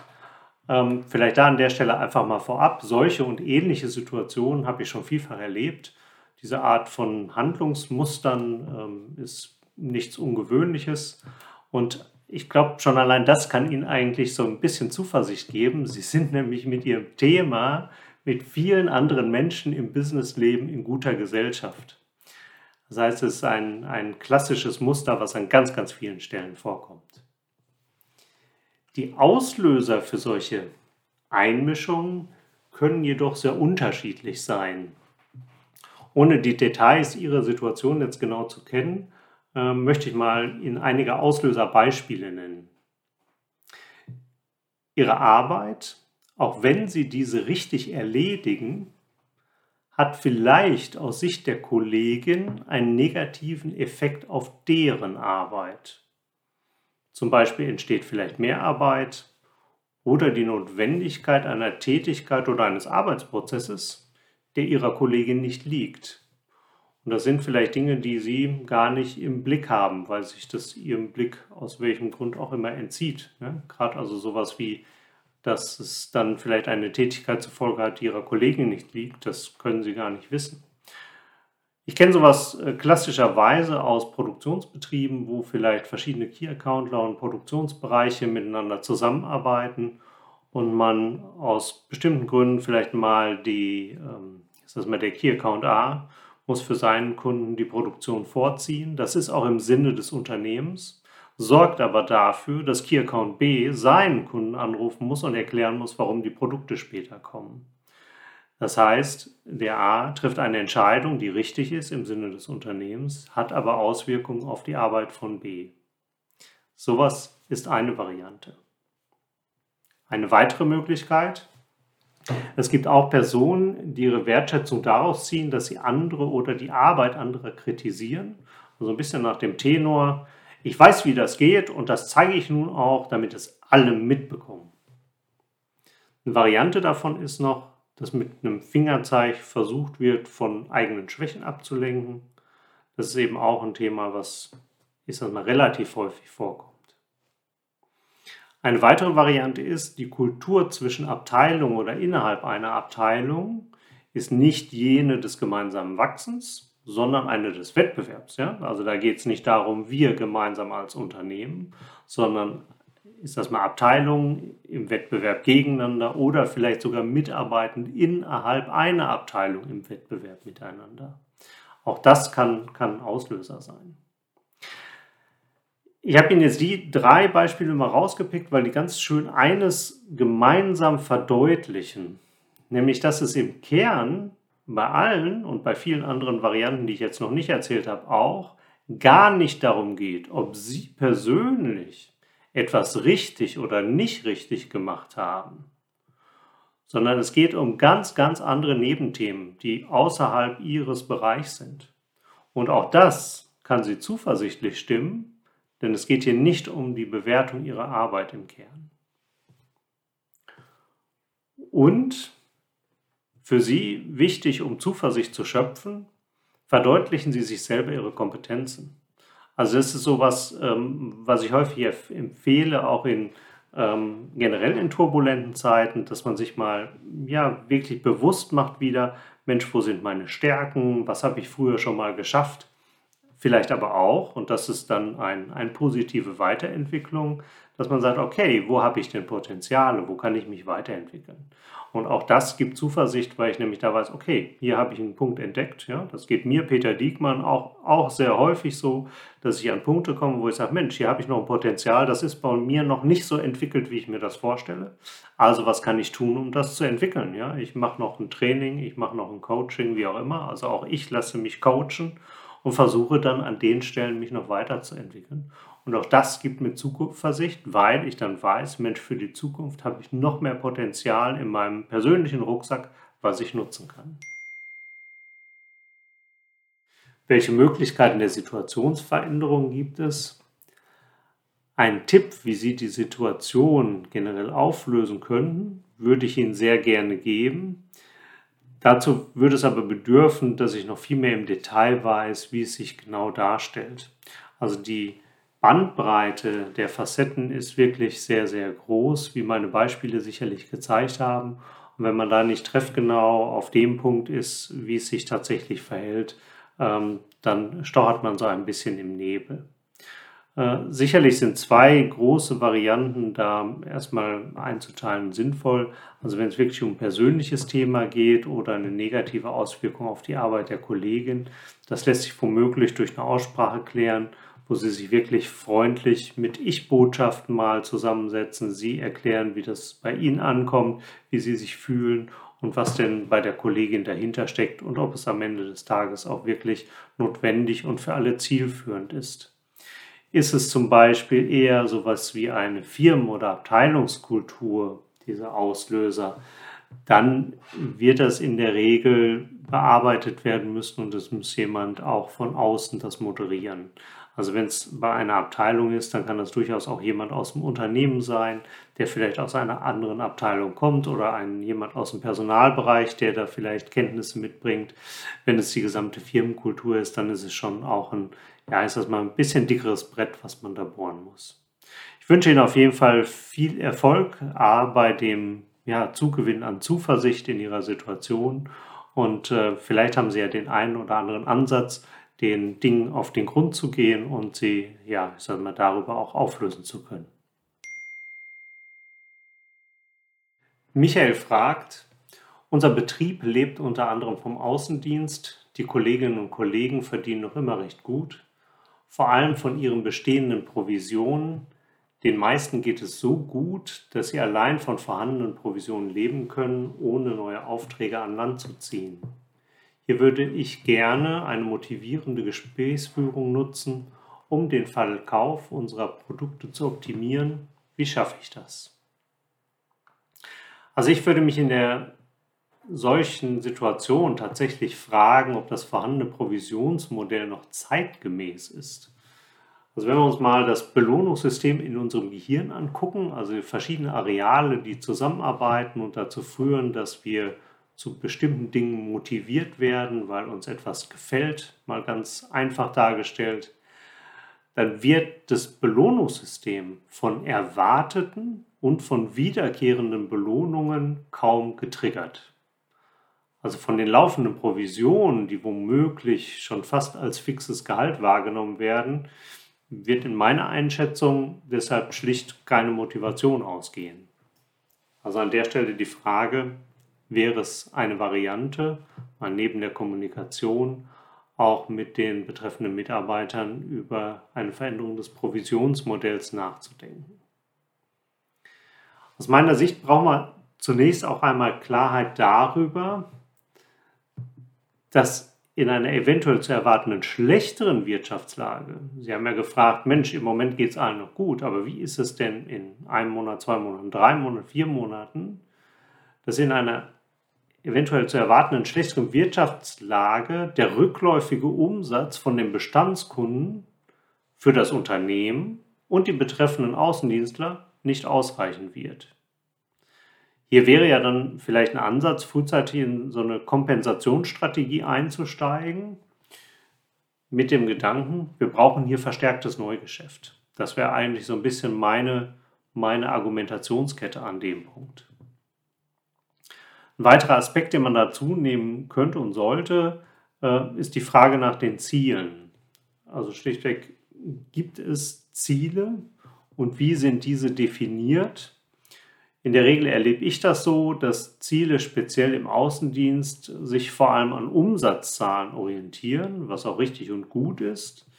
Ähm, vielleicht da an der Stelle einfach mal vorab. Solche und ähnliche Situationen habe ich schon vielfach erlebt. Diese Art von Handlungsmustern ähm, ist nichts Ungewöhnliches. Und ich glaube, schon allein das kann Ihnen eigentlich so ein bisschen Zuversicht geben. Sie sind nämlich mit Ihrem Thema mit vielen anderen Menschen im Businessleben in guter Gesellschaft. Das heißt, es ist ein, ein klassisches Muster, was an ganz, ganz vielen Stellen vorkommt. Die Auslöser für solche Einmischungen können jedoch sehr unterschiedlich sein. Ohne die Details Ihrer Situation jetzt genau zu kennen, äh, möchte ich mal Ihnen einige Auslöserbeispiele nennen. Ihre Arbeit, auch wenn Sie diese richtig erledigen, hat vielleicht aus Sicht der Kollegin einen negativen Effekt auf deren Arbeit. Zum Beispiel entsteht vielleicht Mehrarbeit oder die Notwendigkeit einer Tätigkeit oder eines Arbeitsprozesses, der ihrer Kollegin nicht liegt. Und das sind vielleicht Dinge, die sie gar nicht im Blick haben, weil sich das ihrem Blick aus welchem Grund auch immer entzieht. Ja? Gerade also sowas wie dass es dann vielleicht eine Tätigkeit zur Folge hat, die ihrer Kollegin nicht liegt. Das können sie gar nicht wissen. Ich kenne sowas äh, klassischerweise aus Produktionsbetrieben, wo vielleicht verschiedene Key-Accountler und Produktionsbereiche miteinander zusammenarbeiten und man aus bestimmten Gründen vielleicht mal die, ähm, ist das mal der Key-Account A, muss für seinen Kunden die Produktion vorziehen. Das ist auch im Sinne des Unternehmens sorgt aber dafür, dass Key Account B seinen Kunden anrufen muss und erklären muss, warum die Produkte später kommen. Das heißt, der A trifft eine Entscheidung, die richtig ist im Sinne des Unternehmens, hat aber Auswirkungen auf die Arbeit von B. Sowas ist eine Variante. Eine weitere Möglichkeit, es gibt auch Personen, die ihre Wertschätzung daraus ziehen, dass sie andere oder die Arbeit anderer kritisieren. Also ein bisschen nach dem Tenor, ich weiß, wie das geht und das zeige ich nun auch, damit es alle mitbekommen. Eine Variante davon ist noch, dass mit einem Fingerzeig versucht wird, von eigenen Schwächen abzulenken. Das ist eben auch ein Thema, was, ich sag mal, relativ häufig vorkommt. Eine weitere Variante ist, die Kultur zwischen Abteilungen oder innerhalb einer Abteilung ist nicht jene des gemeinsamen Wachsens, sondern eine des Wettbewerbs. Ja? Also da geht es nicht darum, wir gemeinsam als Unternehmen, sondern ist das mal Abteilungen im Wettbewerb gegeneinander oder vielleicht sogar mitarbeitend innerhalb einer Abteilung im Wettbewerb miteinander. Auch das kann, kann Auslöser sein. Ich habe Ihnen jetzt die drei Beispiele mal rausgepickt, weil die ganz schön eines gemeinsam verdeutlichen, nämlich dass es im Kern bei allen und bei vielen anderen Varianten, die ich jetzt noch nicht erzählt habe, auch gar nicht darum geht, ob Sie persönlich etwas richtig oder nicht richtig gemacht haben, sondern es geht um ganz, ganz andere Nebenthemen, die außerhalb Ihres Bereichs sind. Und auch das kann Sie zuversichtlich stimmen, denn es geht hier nicht um die Bewertung Ihrer Arbeit im Kern. Und für Sie wichtig, um Zuversicht zu schöpfen, verdeutlichen Sie sich selber Ihre Kompetenzen. Also das ist sowas, ähm, was ich häufig empfehle, auch in ähm, generell in turbulenten Zeiten, dass man sich mal ja wirklich bewusst macht wieder, Mensch, wo sind meine Stärken, was habe ich früher schon mal geschafft, vielleicht aber auch, und das ist dann ein, eine positive Weiterentwicklung, dass man sagt, okay, wo habe ich denn Potenziale, wo kann ich mich weiterentwickeln? Und auch das gibt Zuversicht, weil ich nämlich da weiß, okay, hier habe ich einen Punkt entdeckt. Ja? Das geht mir, Peter Diekmann, auch, auch sehr häufig so, dass ich an Punkte komme, wo ich sage, Mensch, hier habe ich noch ein Potenzial, das ist bei mir noch nicht so entwickelt, wie ich mir das vorstelle. Also was kann ich tun, um das zu entwickeln? Ja? Ich mache noch ein Training, ich mache noch ein Coaching, wie auch immer. Also auch ich lasse mich coachen und versuche dann an den Stellen mich noch weiterzuentwickeln. Und auch das gibt mir Zuversicht, weil ich dann weiß, Mensch, für die Zukunft habe ich noch mehr Potenzial in meinem persönlichen Rucksack, was ich nutzen kann. Welche Möglichkeiten der Situationsveränderung gibt es? Ein Tipp, wie Sie die Situation generell auflösen könnten, würde ich Ihnen sehr gerne geben. Dazu würde es aber bedürfen, dass ich noch viel mehr im Detail weiß, wie es sich genau darstellt. Also die Bandbreite der Facetten ist wirklich sehr, sehr groß, wie meine Beispiele sicherlich gezeigt haben. Und wenn man da nicht treffgenau auf dem Punkt ist, wie es sich tatsächlich verhält, ähm, dann stochert man so ein bisschen im Nebel. Äh, sicherlich sind zwei große Varianten da erstmal einzuteilen sinnvoll. Also wenn es wirklich um ein persönliches Thema geht oder eine negative Auswirkung auf die Arbeit der Kollegin, das lässt sich womöglich durch eine Aussprache klären wo sie sich wirklich freundlich mit Ich-Botschaften mal zusammensetzen. Sie erklären, wie das bei ihnen ankommt, wie sie sich fühlen und was denn bei der Kollegin dahinter steckt und ob es am Ende des Tages auch wirklich notwendig und für alle zielführend ist. Ist es zum Beispiel eher sowas wie eine Firmen- oder Abteilungskultur, dieser Auslöser, dann wird das in der Regel bearbeitet werden müssen und es muss jemand auch von außen das moderieren. Also wenn es bei einer Abteilung ist, dann kann das durchaus auch jemand aus dem Unternehmen sein, der vielleicht aus einer anderen Abteilung kommt oder ein, jemand aus dem Personalbereich, der da vielleicht Kenntnisse mitbringt. Wenn es die gesamte Firmenkultur ist, dann ist es schon auch ein, ja, ist das mal ein bisschen dickeres Brett, was man da bohren muss. Ich wünsche Ihnen auf jeden Fall viel Erfolg A, bei dem ja, Zugewinn an Zuversicht in Ihrer Situation und äh, vielleicht haben Sie ja den einen oder anderen Ansatz, den Dingen auf den Grund zu gehen und sie, ja, ich sag mal, darüber auch auflösen zu können. Michael fragt, unser Betrieb lebt unter anderem vom Außendienst. Die Kolleginnen und Kollegen verdienen noch immer recht gut, vor allem von ihren bestehenden Provisionen. Den meisten geht es so gut, dass sie allein von vorhandenen Provisionen leben können, ohne neue Aufträge an Land zu ziehen. Hier würde ich gerne eine motivierende Gesprächsführung nutzen, um den Verkauf unserer Produkte zu optimieren. Wie schaffe ich das? Also ich würde mich in der solchen Situation tatsächlich fragen, ob das vorhandene Provisionsmodell noch zeitgemäß ist. Also wenn wir uns mal das Belohnungssystem in unserem Gehirn angucken, also verschiedene Areale, die zusammenarbeiten und dazu führen, dass wir zu bestimmten Dingen motiviert werden, weil uns etwas gefällt, mal ganz einfach dargestellt, dann wird das Belohnungssystem von erwarteten und von wiederkehrenden Belohnungen kaum getriggert. Also von den laufenden Provisionen, die womöglich schon fast als fixes Gehalt wahrgenommen werden, wird in meiner Einschätzung deshalb schlicht keine Motivation ausgehen. Also an der Stelle die Frage, wäre es eine Variante, mal neben der Kommunikation auch mit den betreffenden Mitarbeitern über eine Veränderung des Provisionsmodells nachzudenken. Aus meiner Sicht brauchen wir zunächst auch einmal Klarheit darüber, dass in einer eventuell zu erwartenden schlechteren Wirtschaftslage, Sie haben ja gefragt, Mensch, im Moment geht es allen noch gut, aber wie ist es denn in einem Monat, zwei Monaten, drei Monaten, vier Monaten, dass in einer eventuell zu erwartenden schlechteren Wirtschaftslage der rückläufige Umsatz von den Bestandskunden für das Unternehmen und die betreffenden Außendienstler nicht ausreichen wird. Hier wäre ja dann vielleicht ein Ansatz, frühzeitig in so eine Kompensationsstrategie einzusteigen, mit dem Gedanken, wir brauchen hier verstärktes Neugeschäft. Das wäre eigentlich so ein bisschen meine meine Argumentationskette an dem Punkt. Ein weiterer Aspekt, den man dazu nehmen könnte und sollte, äh, ist die Frage nach den Zielen. Also schlichtweg, gibt es Ziele und wie sind diese definiert? In der Regel erlebe ich das so, dass Ziele speziell im Außendienst sich vor allem an Umsatzzahlen orientieren, was auch richtig und gut ist.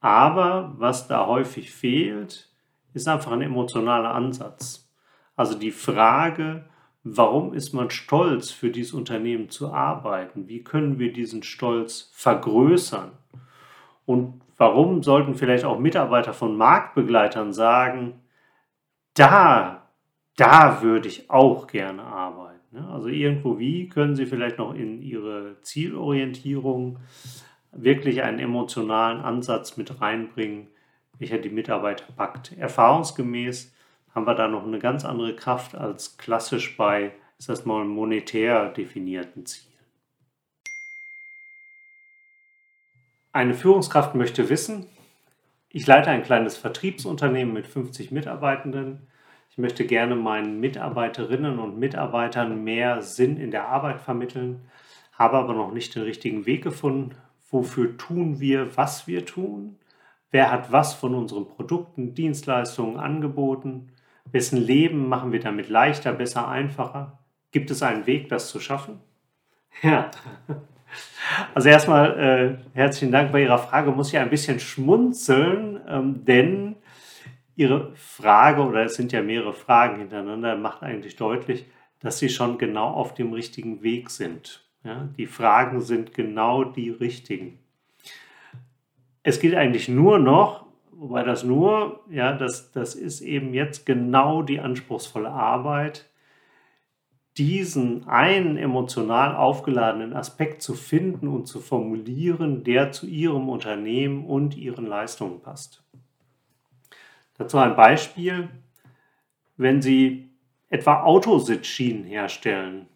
Aber was da häufig fehlt, ist einfach ein emotionaler Ansatz. Also die Frage, warum ist man stolz, für dieses Unternehmen zu arbeiten? Wie können wir diesen Stolz vergrößern? Und warum sollten vielleicht auch Mitarbeiter von Marktbegleitern sagen, da, da würde ich auch gerne arbeiten? Also irgendwo wie können sie vielleicht noch in ihre Zielorientierung wirklich einen emotionalen Ansatz mit reinbringen, welcher die Mitarbeiter packt. Erfahrungsgemäß haben wir da noch eine ganz andere Kraft als klassisch bei, ist das mal, monetär definierten Zielen. Eine Führungskraft möchte wissen, ich leite ein kleines Vertriebsunternehmen mit 50 Mitarbeitenden. Ich möchte gerne meinen Mitarbeiterinnen und Mitarbeitern mehr Sinn in der Arbeit vermitteln, habe aber noch nicht den richtigen Weg gefunden. Wofür tun wir, was wir tun? Wer hat was von unseren Produkten, Dienstleistungen angeboten? Wessen Leben machen wir damit leichter, besser, einfacher? Gibt es einen Weg, das zu schaffen? Ja. Also erstmal äh, herzlichen Dank bei Ihrer Frage. Muss ich ein bisschen schmunzeln, ähm, denn Ihre Frage, oder es sind ja mehrere Fragen hintereinander, macht eigentlich deutlich, dass Sie schon genau auf dem richtigen Weg sind. Ja? Die Fragen sind genau die richtigen. Es geht eigentlich nur noch, wobei das nur, ja, das, das ist eben jetzt genau die anspruchsvolle Arbeit, diesen einen emotional aufgeladenen Aspekt zu finden und zu formulieren, der zu Ihrem Unternehmen und Ihren Leistungen passt. Dazu ein Beispiel. Wenn Sie etwa Autositzschienen herstellen,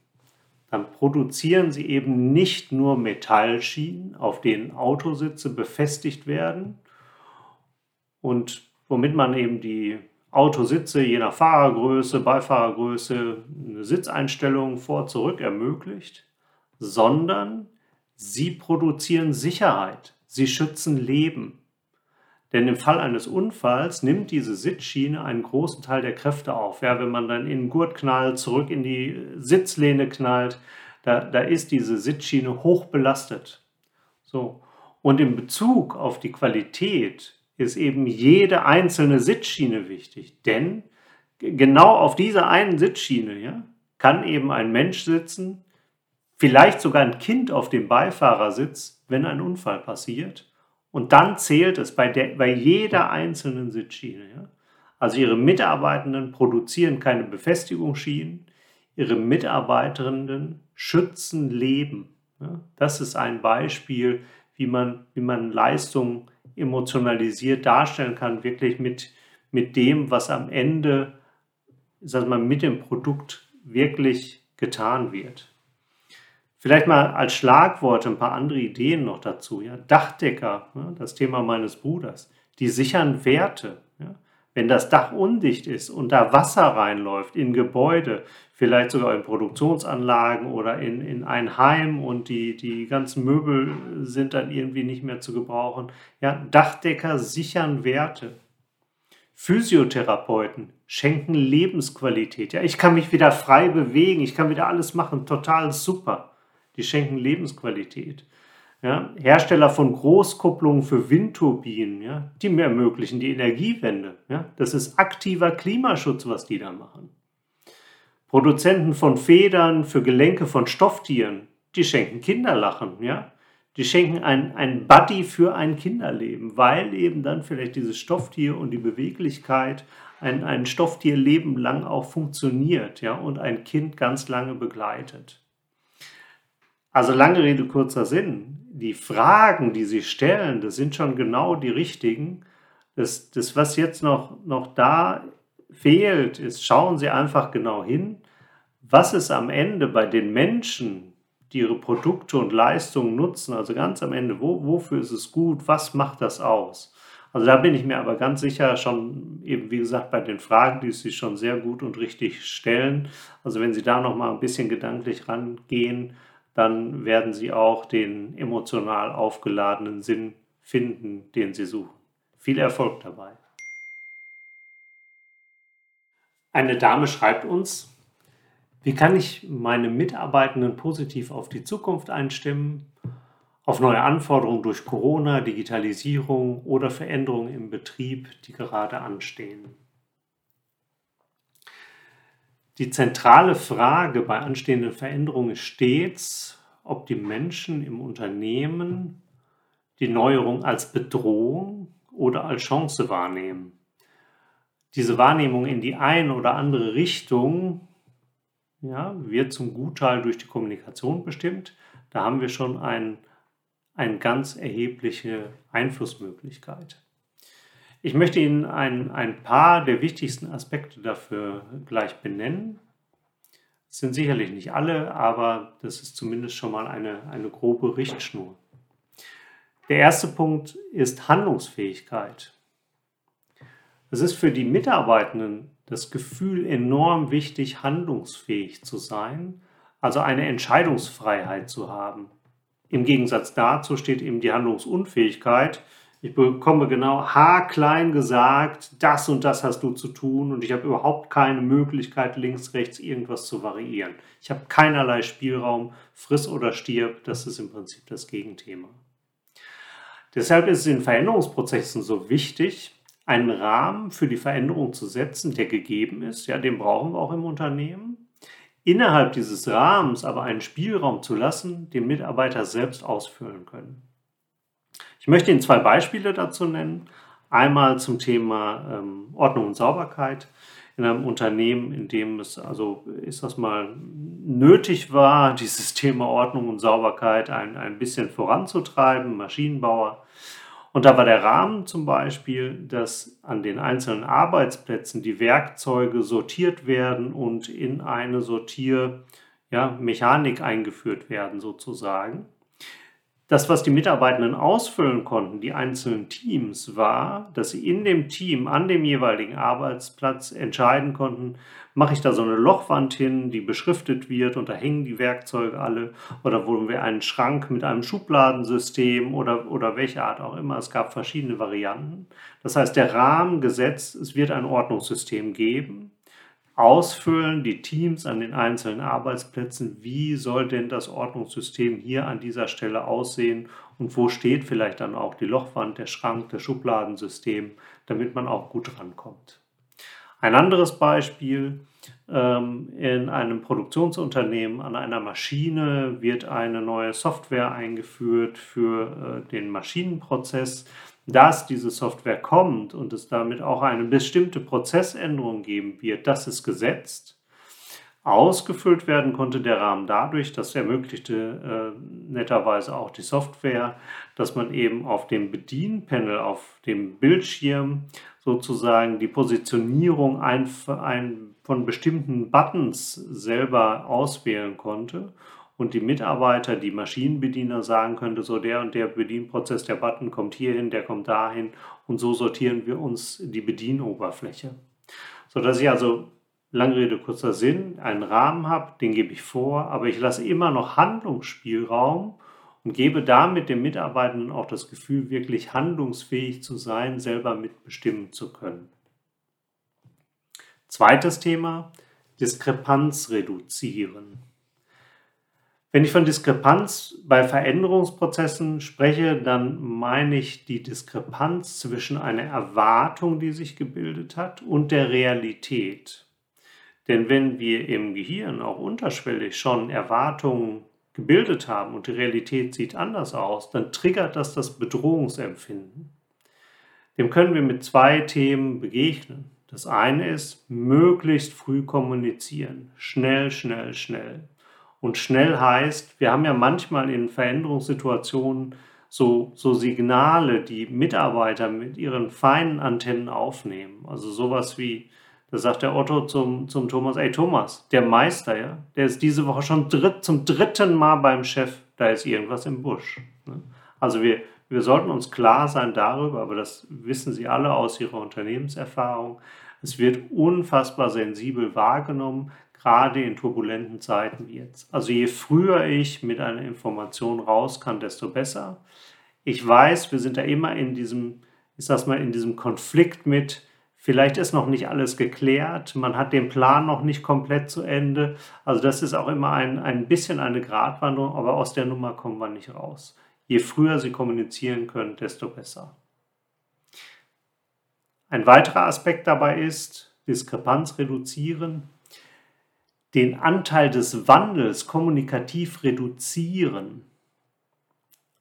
dann produzieren Sie eben nicht nur Metallschienen, auf denen Autositze befestigt werden und womit man eben die Autositze je nach Fahrergröße, Beifahrergröße eine Sitzeinstellung vor, zurück ermöglicht, sondern sie produzieren Sicherheit, sie schützen Leben. Denn im Fall eines Unfalls nimmt diese Sitzschiene einen großen Teil der Kräfte auf. Ja, wenn man dann in den Gurt knallt, zurück in die Sitzlehne knallt, da, da ist diese Sitzschiene hoch belastet. So. Und in Bezug auf die Qualität ist eben jede einzelne Sitzschiene wichtig. Denn genau auf dieser einen Sitzschiene ja, kann eben ein Mensch sitzen, vielleicht sogar ein Kind auf dem Beifahrersitz, wenn ein Unfall passiert. Und dann zählt es bei, der, bei jeder einzelnen Sitzschiene. Ja. Also ihre Mitarbeitenden produzieren keine Befestigungsschienen, ihre Mitarbeiterinnen schützen Leben. Ja. Das ist ein Beispiel, wie man, wie man Leistung emotionalisiert darstellen kann, wirklich mit, mit dem, was am Ende, sag mal, mit dem Produkt wirklich getan wird. Vielleicht mal als Schlagwort ein paar andere Ideen noch dazu. Ja. Dachdecker, ja, das Thema meines Bruders, die sichern Werte. Ja. Wenn das Dach undicht ist und da Wasser reinläuft in Gebäude, vielleicht sogar in Produktionsanlagen oder in, in ein Heim und die, die ganzen Möbel sind dann irgendwie nicht mehr zu gebrauchen. Ja, Dachdecker sichern Werte. Physiotherapeuten schenken Lebensqualität. Ja, ich kann mich wieder frei bewegen, ich kann wieder alles machen, total super. Die schenken Lebensqualität. Ja, Hersteller von Großkupplungen für Windturbinen, ja, die mir ermöglichen die Energiewende. Ja, das ist aktiver Klimaschutz, was die da machen. Produzenten von Federn für Gelenke von Stofftieren, die schenken Kinderlachen, ja. Die schenken ein, ein Buddy für ein Kinderleben, weil eben dann vielleicht dieses Stofftier und die Beweglichkeit ein, ein Stofftierleben lang auch funktioniert, ja, und ein Kind ganz lange begleitet. Also lange Rede, kurzer Sinn. Die Fragen, die Sie stellen, das sind schon genau die richtigen. Das, das was jetzt noch, noch da fehlt, ist, schauen Sie einfach genau hin, was ist am Ende bei den Menschen, die ihre Produkte und Leistungen nutzen, also ganz am Ende, wo, wofür ist es gut, was macht das aus? Also da bin ich mir aber ganz sicher schon eben, wie gesagt, bei den Fragen, die Sie schon sehr gut und richtig stellen. Also wenn Sie da noch mal ein bisschen gedanklich rangehen, dann werden Sie auch den emotional aufgeladenen Sinn finden, den Sie suchen. Viel Erfolg dabei. Eine Dame schreibt uns, wie kann ich meine Mitarbeitenden positiv auf die Zukunft einstimmen? auf neue Anforderungen durch Corona, Digitalisierung oder Veränderungen im Betrieb, die gerade anstehen. Die zentrale Frage bei anstehenden Veränderungen ist stets, ob die Menschen im Unternehmen die Neuerung als Bedrohung oder als Chance wahrnehmen. Diese Wahrnehmung in die eine oder andere Richtung ja, wird zum Gutteil durch die Kommunikation bestimmt. Da haben wir schon einen eine ganz erhebliche Einflussmöglichkeit. Ich möchte Ihnen ein, ein paar der wichtigsten Aspekte dafür gleich benennen. Das sind sicherlich nicht alle, aber das ist zumindest schon mal eine, eine grobe Richtschnur. Der erste Punkt ist Handlungsfähigkeit. Es ist für die Mitarbeitenden das Gefühl enorm wichtig, handlungsfähig zu sein, also eine Entscheidungsfreiheit zu haben. Im Gegensatz dazu steht eben die Handlungsunfähigkeit. Ich bekomme genau haarklein gesagt, das und das hast du zu tun und ich habe überhaupt keine Möglichkeit, links, rechts irgendwas zu variieren. Ich habe keinerlei Spielraum, friss oder stirb, das ist im Prinzip das Gegenthema. Deshalb ist es in Veränderungsprozessen so wichtig, einen Rahmen für die Veränderung zu setzen, der gegeben ist. Ja, den brauchen wir auch im Unternehmen innerhalb dieses Rahmens aber einen Spielraum zu lassen, den Mitarbeiter selbst ausfüllen können. Ich möchte Ihnen zwei Beispiele dazu nennen. Einmal zum Thema ähm, Ordnung und Sauberkeit in einem Unternehmen, in dem es, also ist das mal nötig war, dieses Thema Ordnung und Sauberkeit ein, ein bisschen voranzutreiben, Maschinenbauer. Und da war der Rahmen zum Beispiel, dass an den einzelnen Arbeitsplätzen die Werkzeuge sortiert werden und in eine Sortiermechanik ja, eingeführt werden sozusagen. Das, was die Mitarbeitenden ausfüllen konnten, die einzelnen Teams, war, dass sie in dem Team an dem jeweiligen Arbeitsplatz entscheiden konnten, mache ich da so eine Lochwand hin, die beschriftet wird und da hängen die Werkzeuge alle oder wollen wir einen Schrank mit einem Schubladensystem oder, oder welche Art auch immer. Es gab verschiedene Varianten. Das heißt, der Rahmen gesetzt, es wird ein Ordnungssystem geben ausfüllen, die Teams an den einzelnen Arbeitsplätzen, wie soll denn das Ordnungssystem hier an dieser Stelle aussehen? Und wo steht vielleicht dann auch die Lochwand, der Schrank, das Schubladensystem, damit man auch gut rankommt. Ein anderes Beispiel, ähm, in einem Produktionsunternehmen an einer Maschine wird eine neue Software eingeführt für äh, den Maschinenprozess dass diese Software kommt und es damit auch eine bestimmte Prozessänderung geben wird, das ist gesetzt. Ausgefüllt werden konnte der Rahmen dadurch, das ermöglichte äh, netterweise auch die Software, dass man eben auf dem Bedienpanel, auf dem Bildschirm sozusagen die Positionierung ein, ein, von bestimmten Buttons selber auswählen konnte und die Mitarbeiter, die Maschinenbediener sagen könnte, so der und der Bedienprozess, der Button kommt hierhin, der kommt dahin und so sortieren wir uns die Bedienoberfläche. Sodass ich also, lange Rede, kurzer Sinn, einen Rahmen habe, den gebe ich vor, aber ich lasse immer noch Handlungsspielraum und gebe damit dem Mitarbeitenden auch das Gefühl, wirklich handlungsfähig zu sein, selber mitbestimmen zu können. Zweites Thema, Diskrepanz reduzieren. Wenn ich von Diskrepanz bei Veränderungsprozessen spreche, dann meine ich die Diskrepanz zwischen einer Erwartung, die sich gebildet hat, und der Realität. Denn wenn wir im Gehirn auch unterschwellig schon Erwartungen gebildet haben und die Realität sieht anders aus, dann triggert das das Bedrohungsempfinden. Dem können wir mit zwei Themen begegnen. Das eine ist möglichst früh kommunizieren. Schnell, schnell, schnell. Und schnell heißt, wir haben ja manchmal in Veränderungssituationen so, so Signale, die Mitarbeiter mit ihren feinen Antennen aufnehmen. Also sowas wie, da sagt der Otto zum, zum Thomas, ey Thomas, der Meister, ja, der ist diese Woche schon dritt, zum dritten Mal beim Chef, da ist irgendwas im Busch. Ne? Also wir, wir sollten uns klar sein darüber, aber das wissen Sie alle aus Ihrer Unternehmenserfahrung, es wird unfassbar sensibel wahrgenommen, gerade in turbulenten Zeiten wie jetzt. Also je früher ich mit einer Information raus kann, desto besser. Ich weiß, wir sind da immer in diesem, ich sag's mal, in diesem Konflikt mit, vielleicht ist noch nicht alles geklärt, man hat den Plan noch nicht komplett zu Ende. Also das ist auch immer ein, ein bisschen eine Gratwanderung, aber aus der Nummer kommen wir nicht raus. Je früher Sie kommunizieren können, desto besser. Ein weiterer Aspekt dabei ist, Diskrepanz reduzieren, den Anteil des Wandels kommunikativ reduzieren.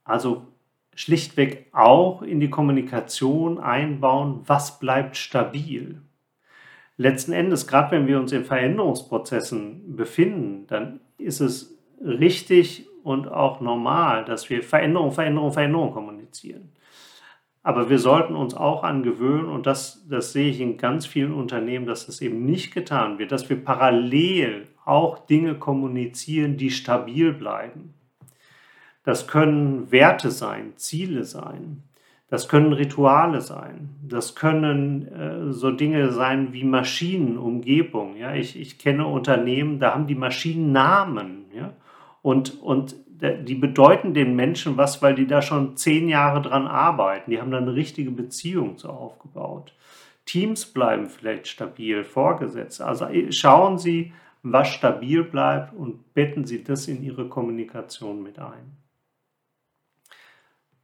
Also schlichtweg auch in die Kommunikation einbauen, was bleibt stabil. Letzten Endes, gerade wenn wir uns in Veränderungsprozessen befinden, dann ist es richtig und auch normal, dass wir Veränderung, Veränderung, Veränderung kommunizieren. Aber wir sollten uns auch angewöhnen, und das, das sehe ich in ganz vielen Unternehmen, dass das eben nicht getan wird, dass wir parallel auch Dinge kommunizieren, die stabil bleiben. Das können Werte sein, Ziele sein, das können Rituale sein, das können äh, so Dinge sein wie Maschinenumgebung. Ja? Ich, ich kenne Unternehmen, da haben die Maschinen Namen. Ja? Und, und die bedeuten den Menschen was, weil die da schon zehn Jahre dran arbeiten. Die haben da eine richtige Beziehung zu aufgebaut. Teams bleiben vielleicht stabil, Vorgesetzte. Also äh, schauen Sie, was stabil bleibt und betten Sie das in Ihre Kommunikation mit ein.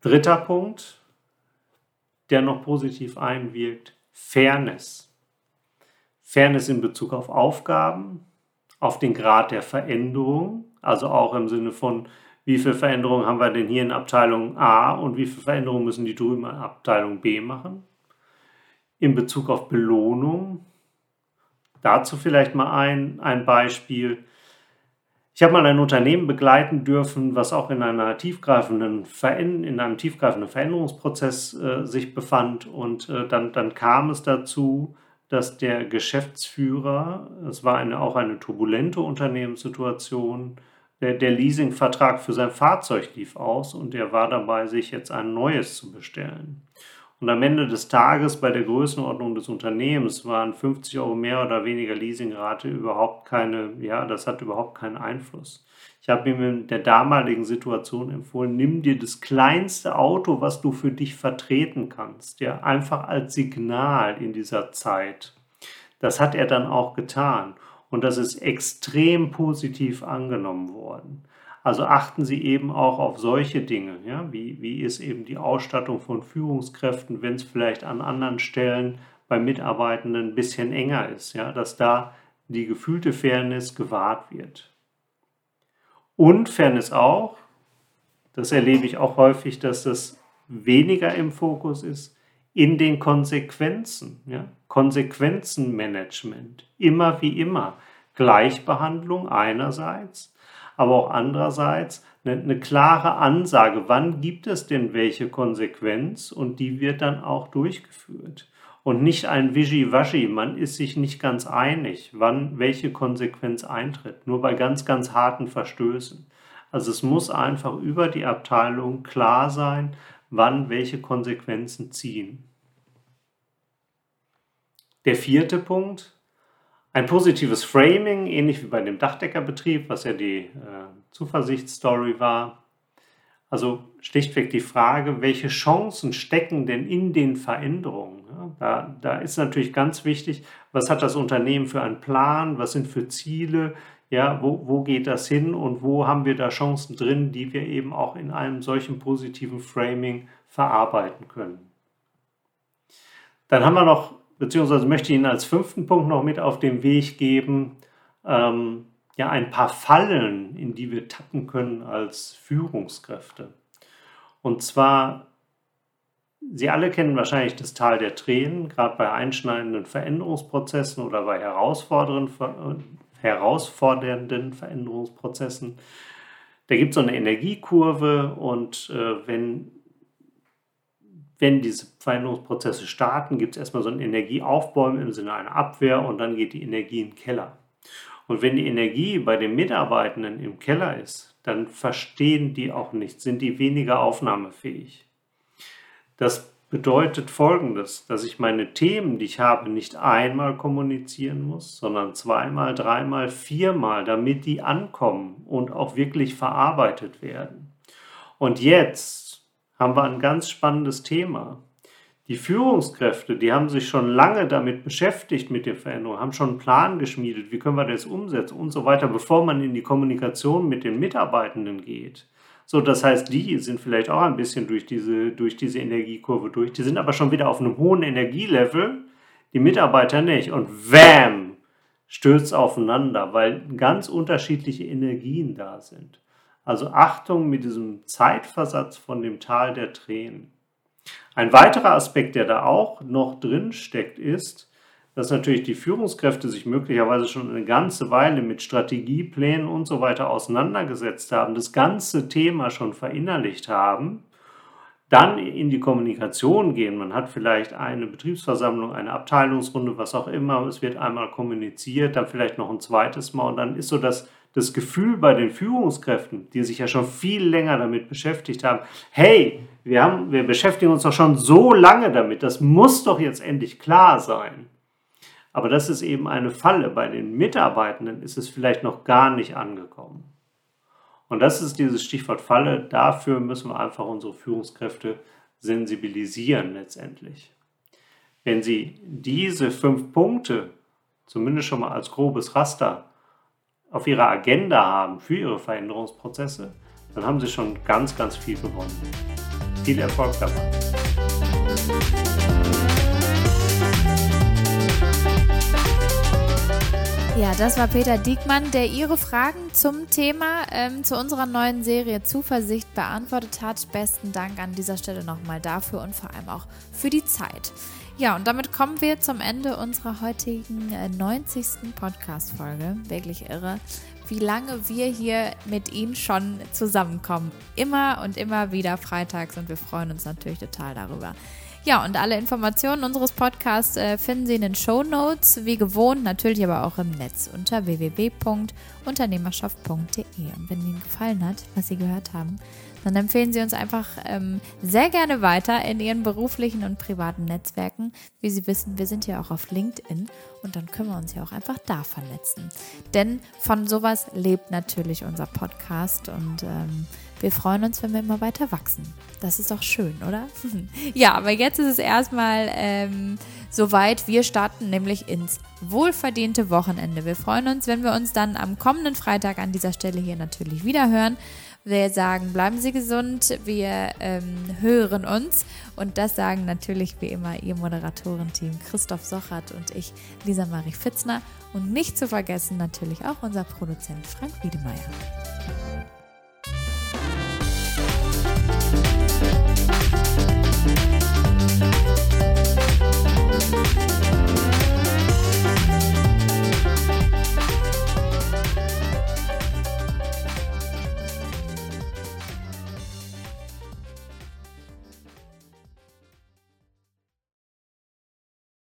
Dritter Punkt, der noch positiv einwirkt, Fairness. Fairness in Bezug auf Aufgaben, auf den Grad der Veränderung, also auch im Sinne von, wie viele Veränderungen haben wir denn hier in Abteilung A und wie viele Veränderungen müssen die drüben in Abteilung B machen. In Bezug auf Belohnung, dazu vielleicht mal ein, ein Beispiel. Ich habe mal ein Unternehmen begleiten dürfen, was auch in, einer tiefgreifenden in einem tiefgreifenden Veränderungsprozess äh, sich befand. Und äh, dann, dann kam es dazu, dass der Geschäftsführer, es war eine, auch eine turbulente Unternehmenssituation, der, Leasingvertrag für sein Fahrzeug lief aus und er war dabei, sich jetzt ein neues zu bestellen. Und am Ende des Tages bei der Größenordnung des Unternehmens waren 50 Euro mehr oder weniger Leasingrate überhaupt keine, ja, das hat überhaupt keinen Einfluss. Ich habe ihm in der damaligen Situation empfohlen, nimm dir das kleinste Auto, was du für dich vertreten kannst, ja, einfach als Signal in dieser Zeit. Das hat er dann auch getan. Und das ist extrem positiv angenommen worden. Also achten Sie eben auch auf solche Dinge, ja? wie, wie ist eben die Ausstattung von Führungskräften, wenn es vielleicht an anderen Stellen bei Mitarbeitenden ein bisschen enger ist, ja? dass da die gefühlte Fairness gewahrt wird. Und Fairness auch, das erlebe ich auch häufig, dass das weniger im Fokus ist, in den Konsequenzen. Ja? Konsequenzenmanagement, immer wie immer. Gleichbehandlung einerseits, aber auch andererseits eine, klare Ansage, wann gibt es denn welche Konsequenz und die wird dann auch durchgeführt. Und nicht ein Wischiwaschi, man ist sich nicht ganz einig, wann welche Konsequenz eintritt, nur bei ganz, ganz harten Verstößen. Also es muss einfach über die Abteilung klar sein, wann welche Konsequenzen ziehen. Der vierte Punkt, ein positives Framing, ähnlich wie bei dem Dachdeckerbetrieb, was ja die äh, Zuversichtsstory war. Also schlichtweg die Frage, welche Chancen stecken denn in den Veränderungen? Ja, da, da ist natürlich ganz wichtig, was hat das Unternehmen für einen Plan, was sind für Ziele, ja, wo, wo geht das hin und wo haben wir da Chancen drin, die wir eben auch in einem solchen positiven Framing verarbeiten können. Dann haben wir noch beziehungsweise möchte ich Ihnen als fünften Punkt noch mit auf den Weg geben, ähm, ja, ein paar Fallen, in die wir tappen können als Führungskräfte. Und zwar, Sie alle kennen wahrscheinlich das Tal der Tränen, gerade bei einschneidenden Veränderungsprozessen oder bei herausfordernden, herausfordernden Veränderungsprozessen. Da gibt es so eine Energiekurve und äh, wenn wenn diese Veränderungsprozesse starten, gibt es erstmal so einen Energieaufbau im Sinne einer Abwehr und dann geht die Energie in den Keller. Und wenn die Energie bei den Mitarbeitenden im Keller ist, dann verstehen die auch nichts, sind die weniger aufnahmefähig. Das bedeutet Folgendes, dass ich meine Themen, die ich habe, nicht einmal kommunizieren muss, sondern zweimal, dreimal, viermal, damit die ankommen und auch wirklich verarbeitet werden. Und jetzt haben wir ein ganz spannendes Thema. Die Führungskräfte, die haben sich schon lange damit beschäftigt mit der Veränderung, haben schon einen Plan geschmiedet, wie können wir das umsetzen und so weiter, bevor man in die Kommunikation mit den Mitarbeitenden geht. So, das heißt, die sind vielleicht auch ein bisschen durch diese, durch diese Energiekurve durch. Die sind aber schon wieder auf einem hohen Energielevel, die Mitarbeiter nicht. Und wham, stürzt aufeinander, weil ganz unterschiedliche Energien da sind. Also Achtung mit diesem Zeitversatz von dem Tal der Tränen. Ein weiterer Aspekt, der da auch noch drin steckt, ist, dass natürlich die Führungskräfte sich möglicherweise schon eine ganze Weile mit Strategieplänen und so weiter auseinandergesetzt haben, das ganze Thema schon verinnerlicht haben, dann in die Kommunikation gehen. Man hat vielleicht eine Betriebsversammlung, eine Abteilungsrunde, was auch immer, es wird einmal kommuniziert, dann vielleicht noch ein zweites Mal und dann ist so das, das Gefühl bei den Führungskräften, die sich ja schon viel länger damit beschäftigt haben, hey, wir, haben, wir beschäftigen uns doch schon so lange damit, das muss doch jetzt endlich klar sein. Aber das ist eben eine Falle. Bei den Mitarbeitenden ist es vielleicht noch gar nicht angekommen. Und das ist dieses Stichwort Falle. Dafür müssen wir einfach unsere Führungskräfte sensibilisieren letztendlich. Wenn Sie diese fünf Punkte zumindest schon mal als grobes Raster auf Ihrer Agenda haben für Ihre Veränderungsprozesse, dann haben Sie schon ganz, ganz viel gewonnen. Viel Erfolg dabei. Ja, das war Peter Diekmann, der Ihre Fragen zum Thema, ähm, zu unserer neuen Serie Zuversicht beantwortet hat. Besten Dank an dieser Stelle nochmal dafür und vor allem auch für die Zeit. Ja, und damit kommen wir zum Ende unserer heutigen äh, 90. Podcast-Folge. Wirklich irre wie lange wir hier mit Ihnen schon zusammenkommen. Immer und immer wieder freitags und wir freuen uns natürlich total darüber. Ja, und alle Informationen unseres Podcasts äh, finden Sie in den Show Notes, wie gewohnt, natürlich aber auch im Netz unter www.unternehmerschaft.de. Und wenn Ihnen gefallen hat, was Sie gehört haben, dann empfehlen Sie uns einfach ähm, sehr gerne weiter in Ihren beruflichen und privaten Netzwerken. Wie Sie wissen, wir sind ja auch auf LinkedIn und dann können wir uns ja auch einfach da vernetzen. Denn von sowas lebt natürlich unser Podcast und ähm, wir freuen uns, wenn wir immer weiter wachsen. Das ist doch schön, oder? ja, aber jetzt ist es erstmal ähm, soweit. Wir starten nämlich ins wohlverdiente Wochenende. Wir freuen uns, wenn wir uns dann am kommenden Freitag an dieser Stelle hier natürlich wieder hören. Wir sagen, bleiben Sie gesund, wir ähm, hören uns. Und das sagen natürlich wie immer Ihr Moderatorenteam Christoph Sochert und ich, Lisa Marie Fitzner. Und nicht zu vergessen natürlich auch unser Produzent Frank Wiedemeyer.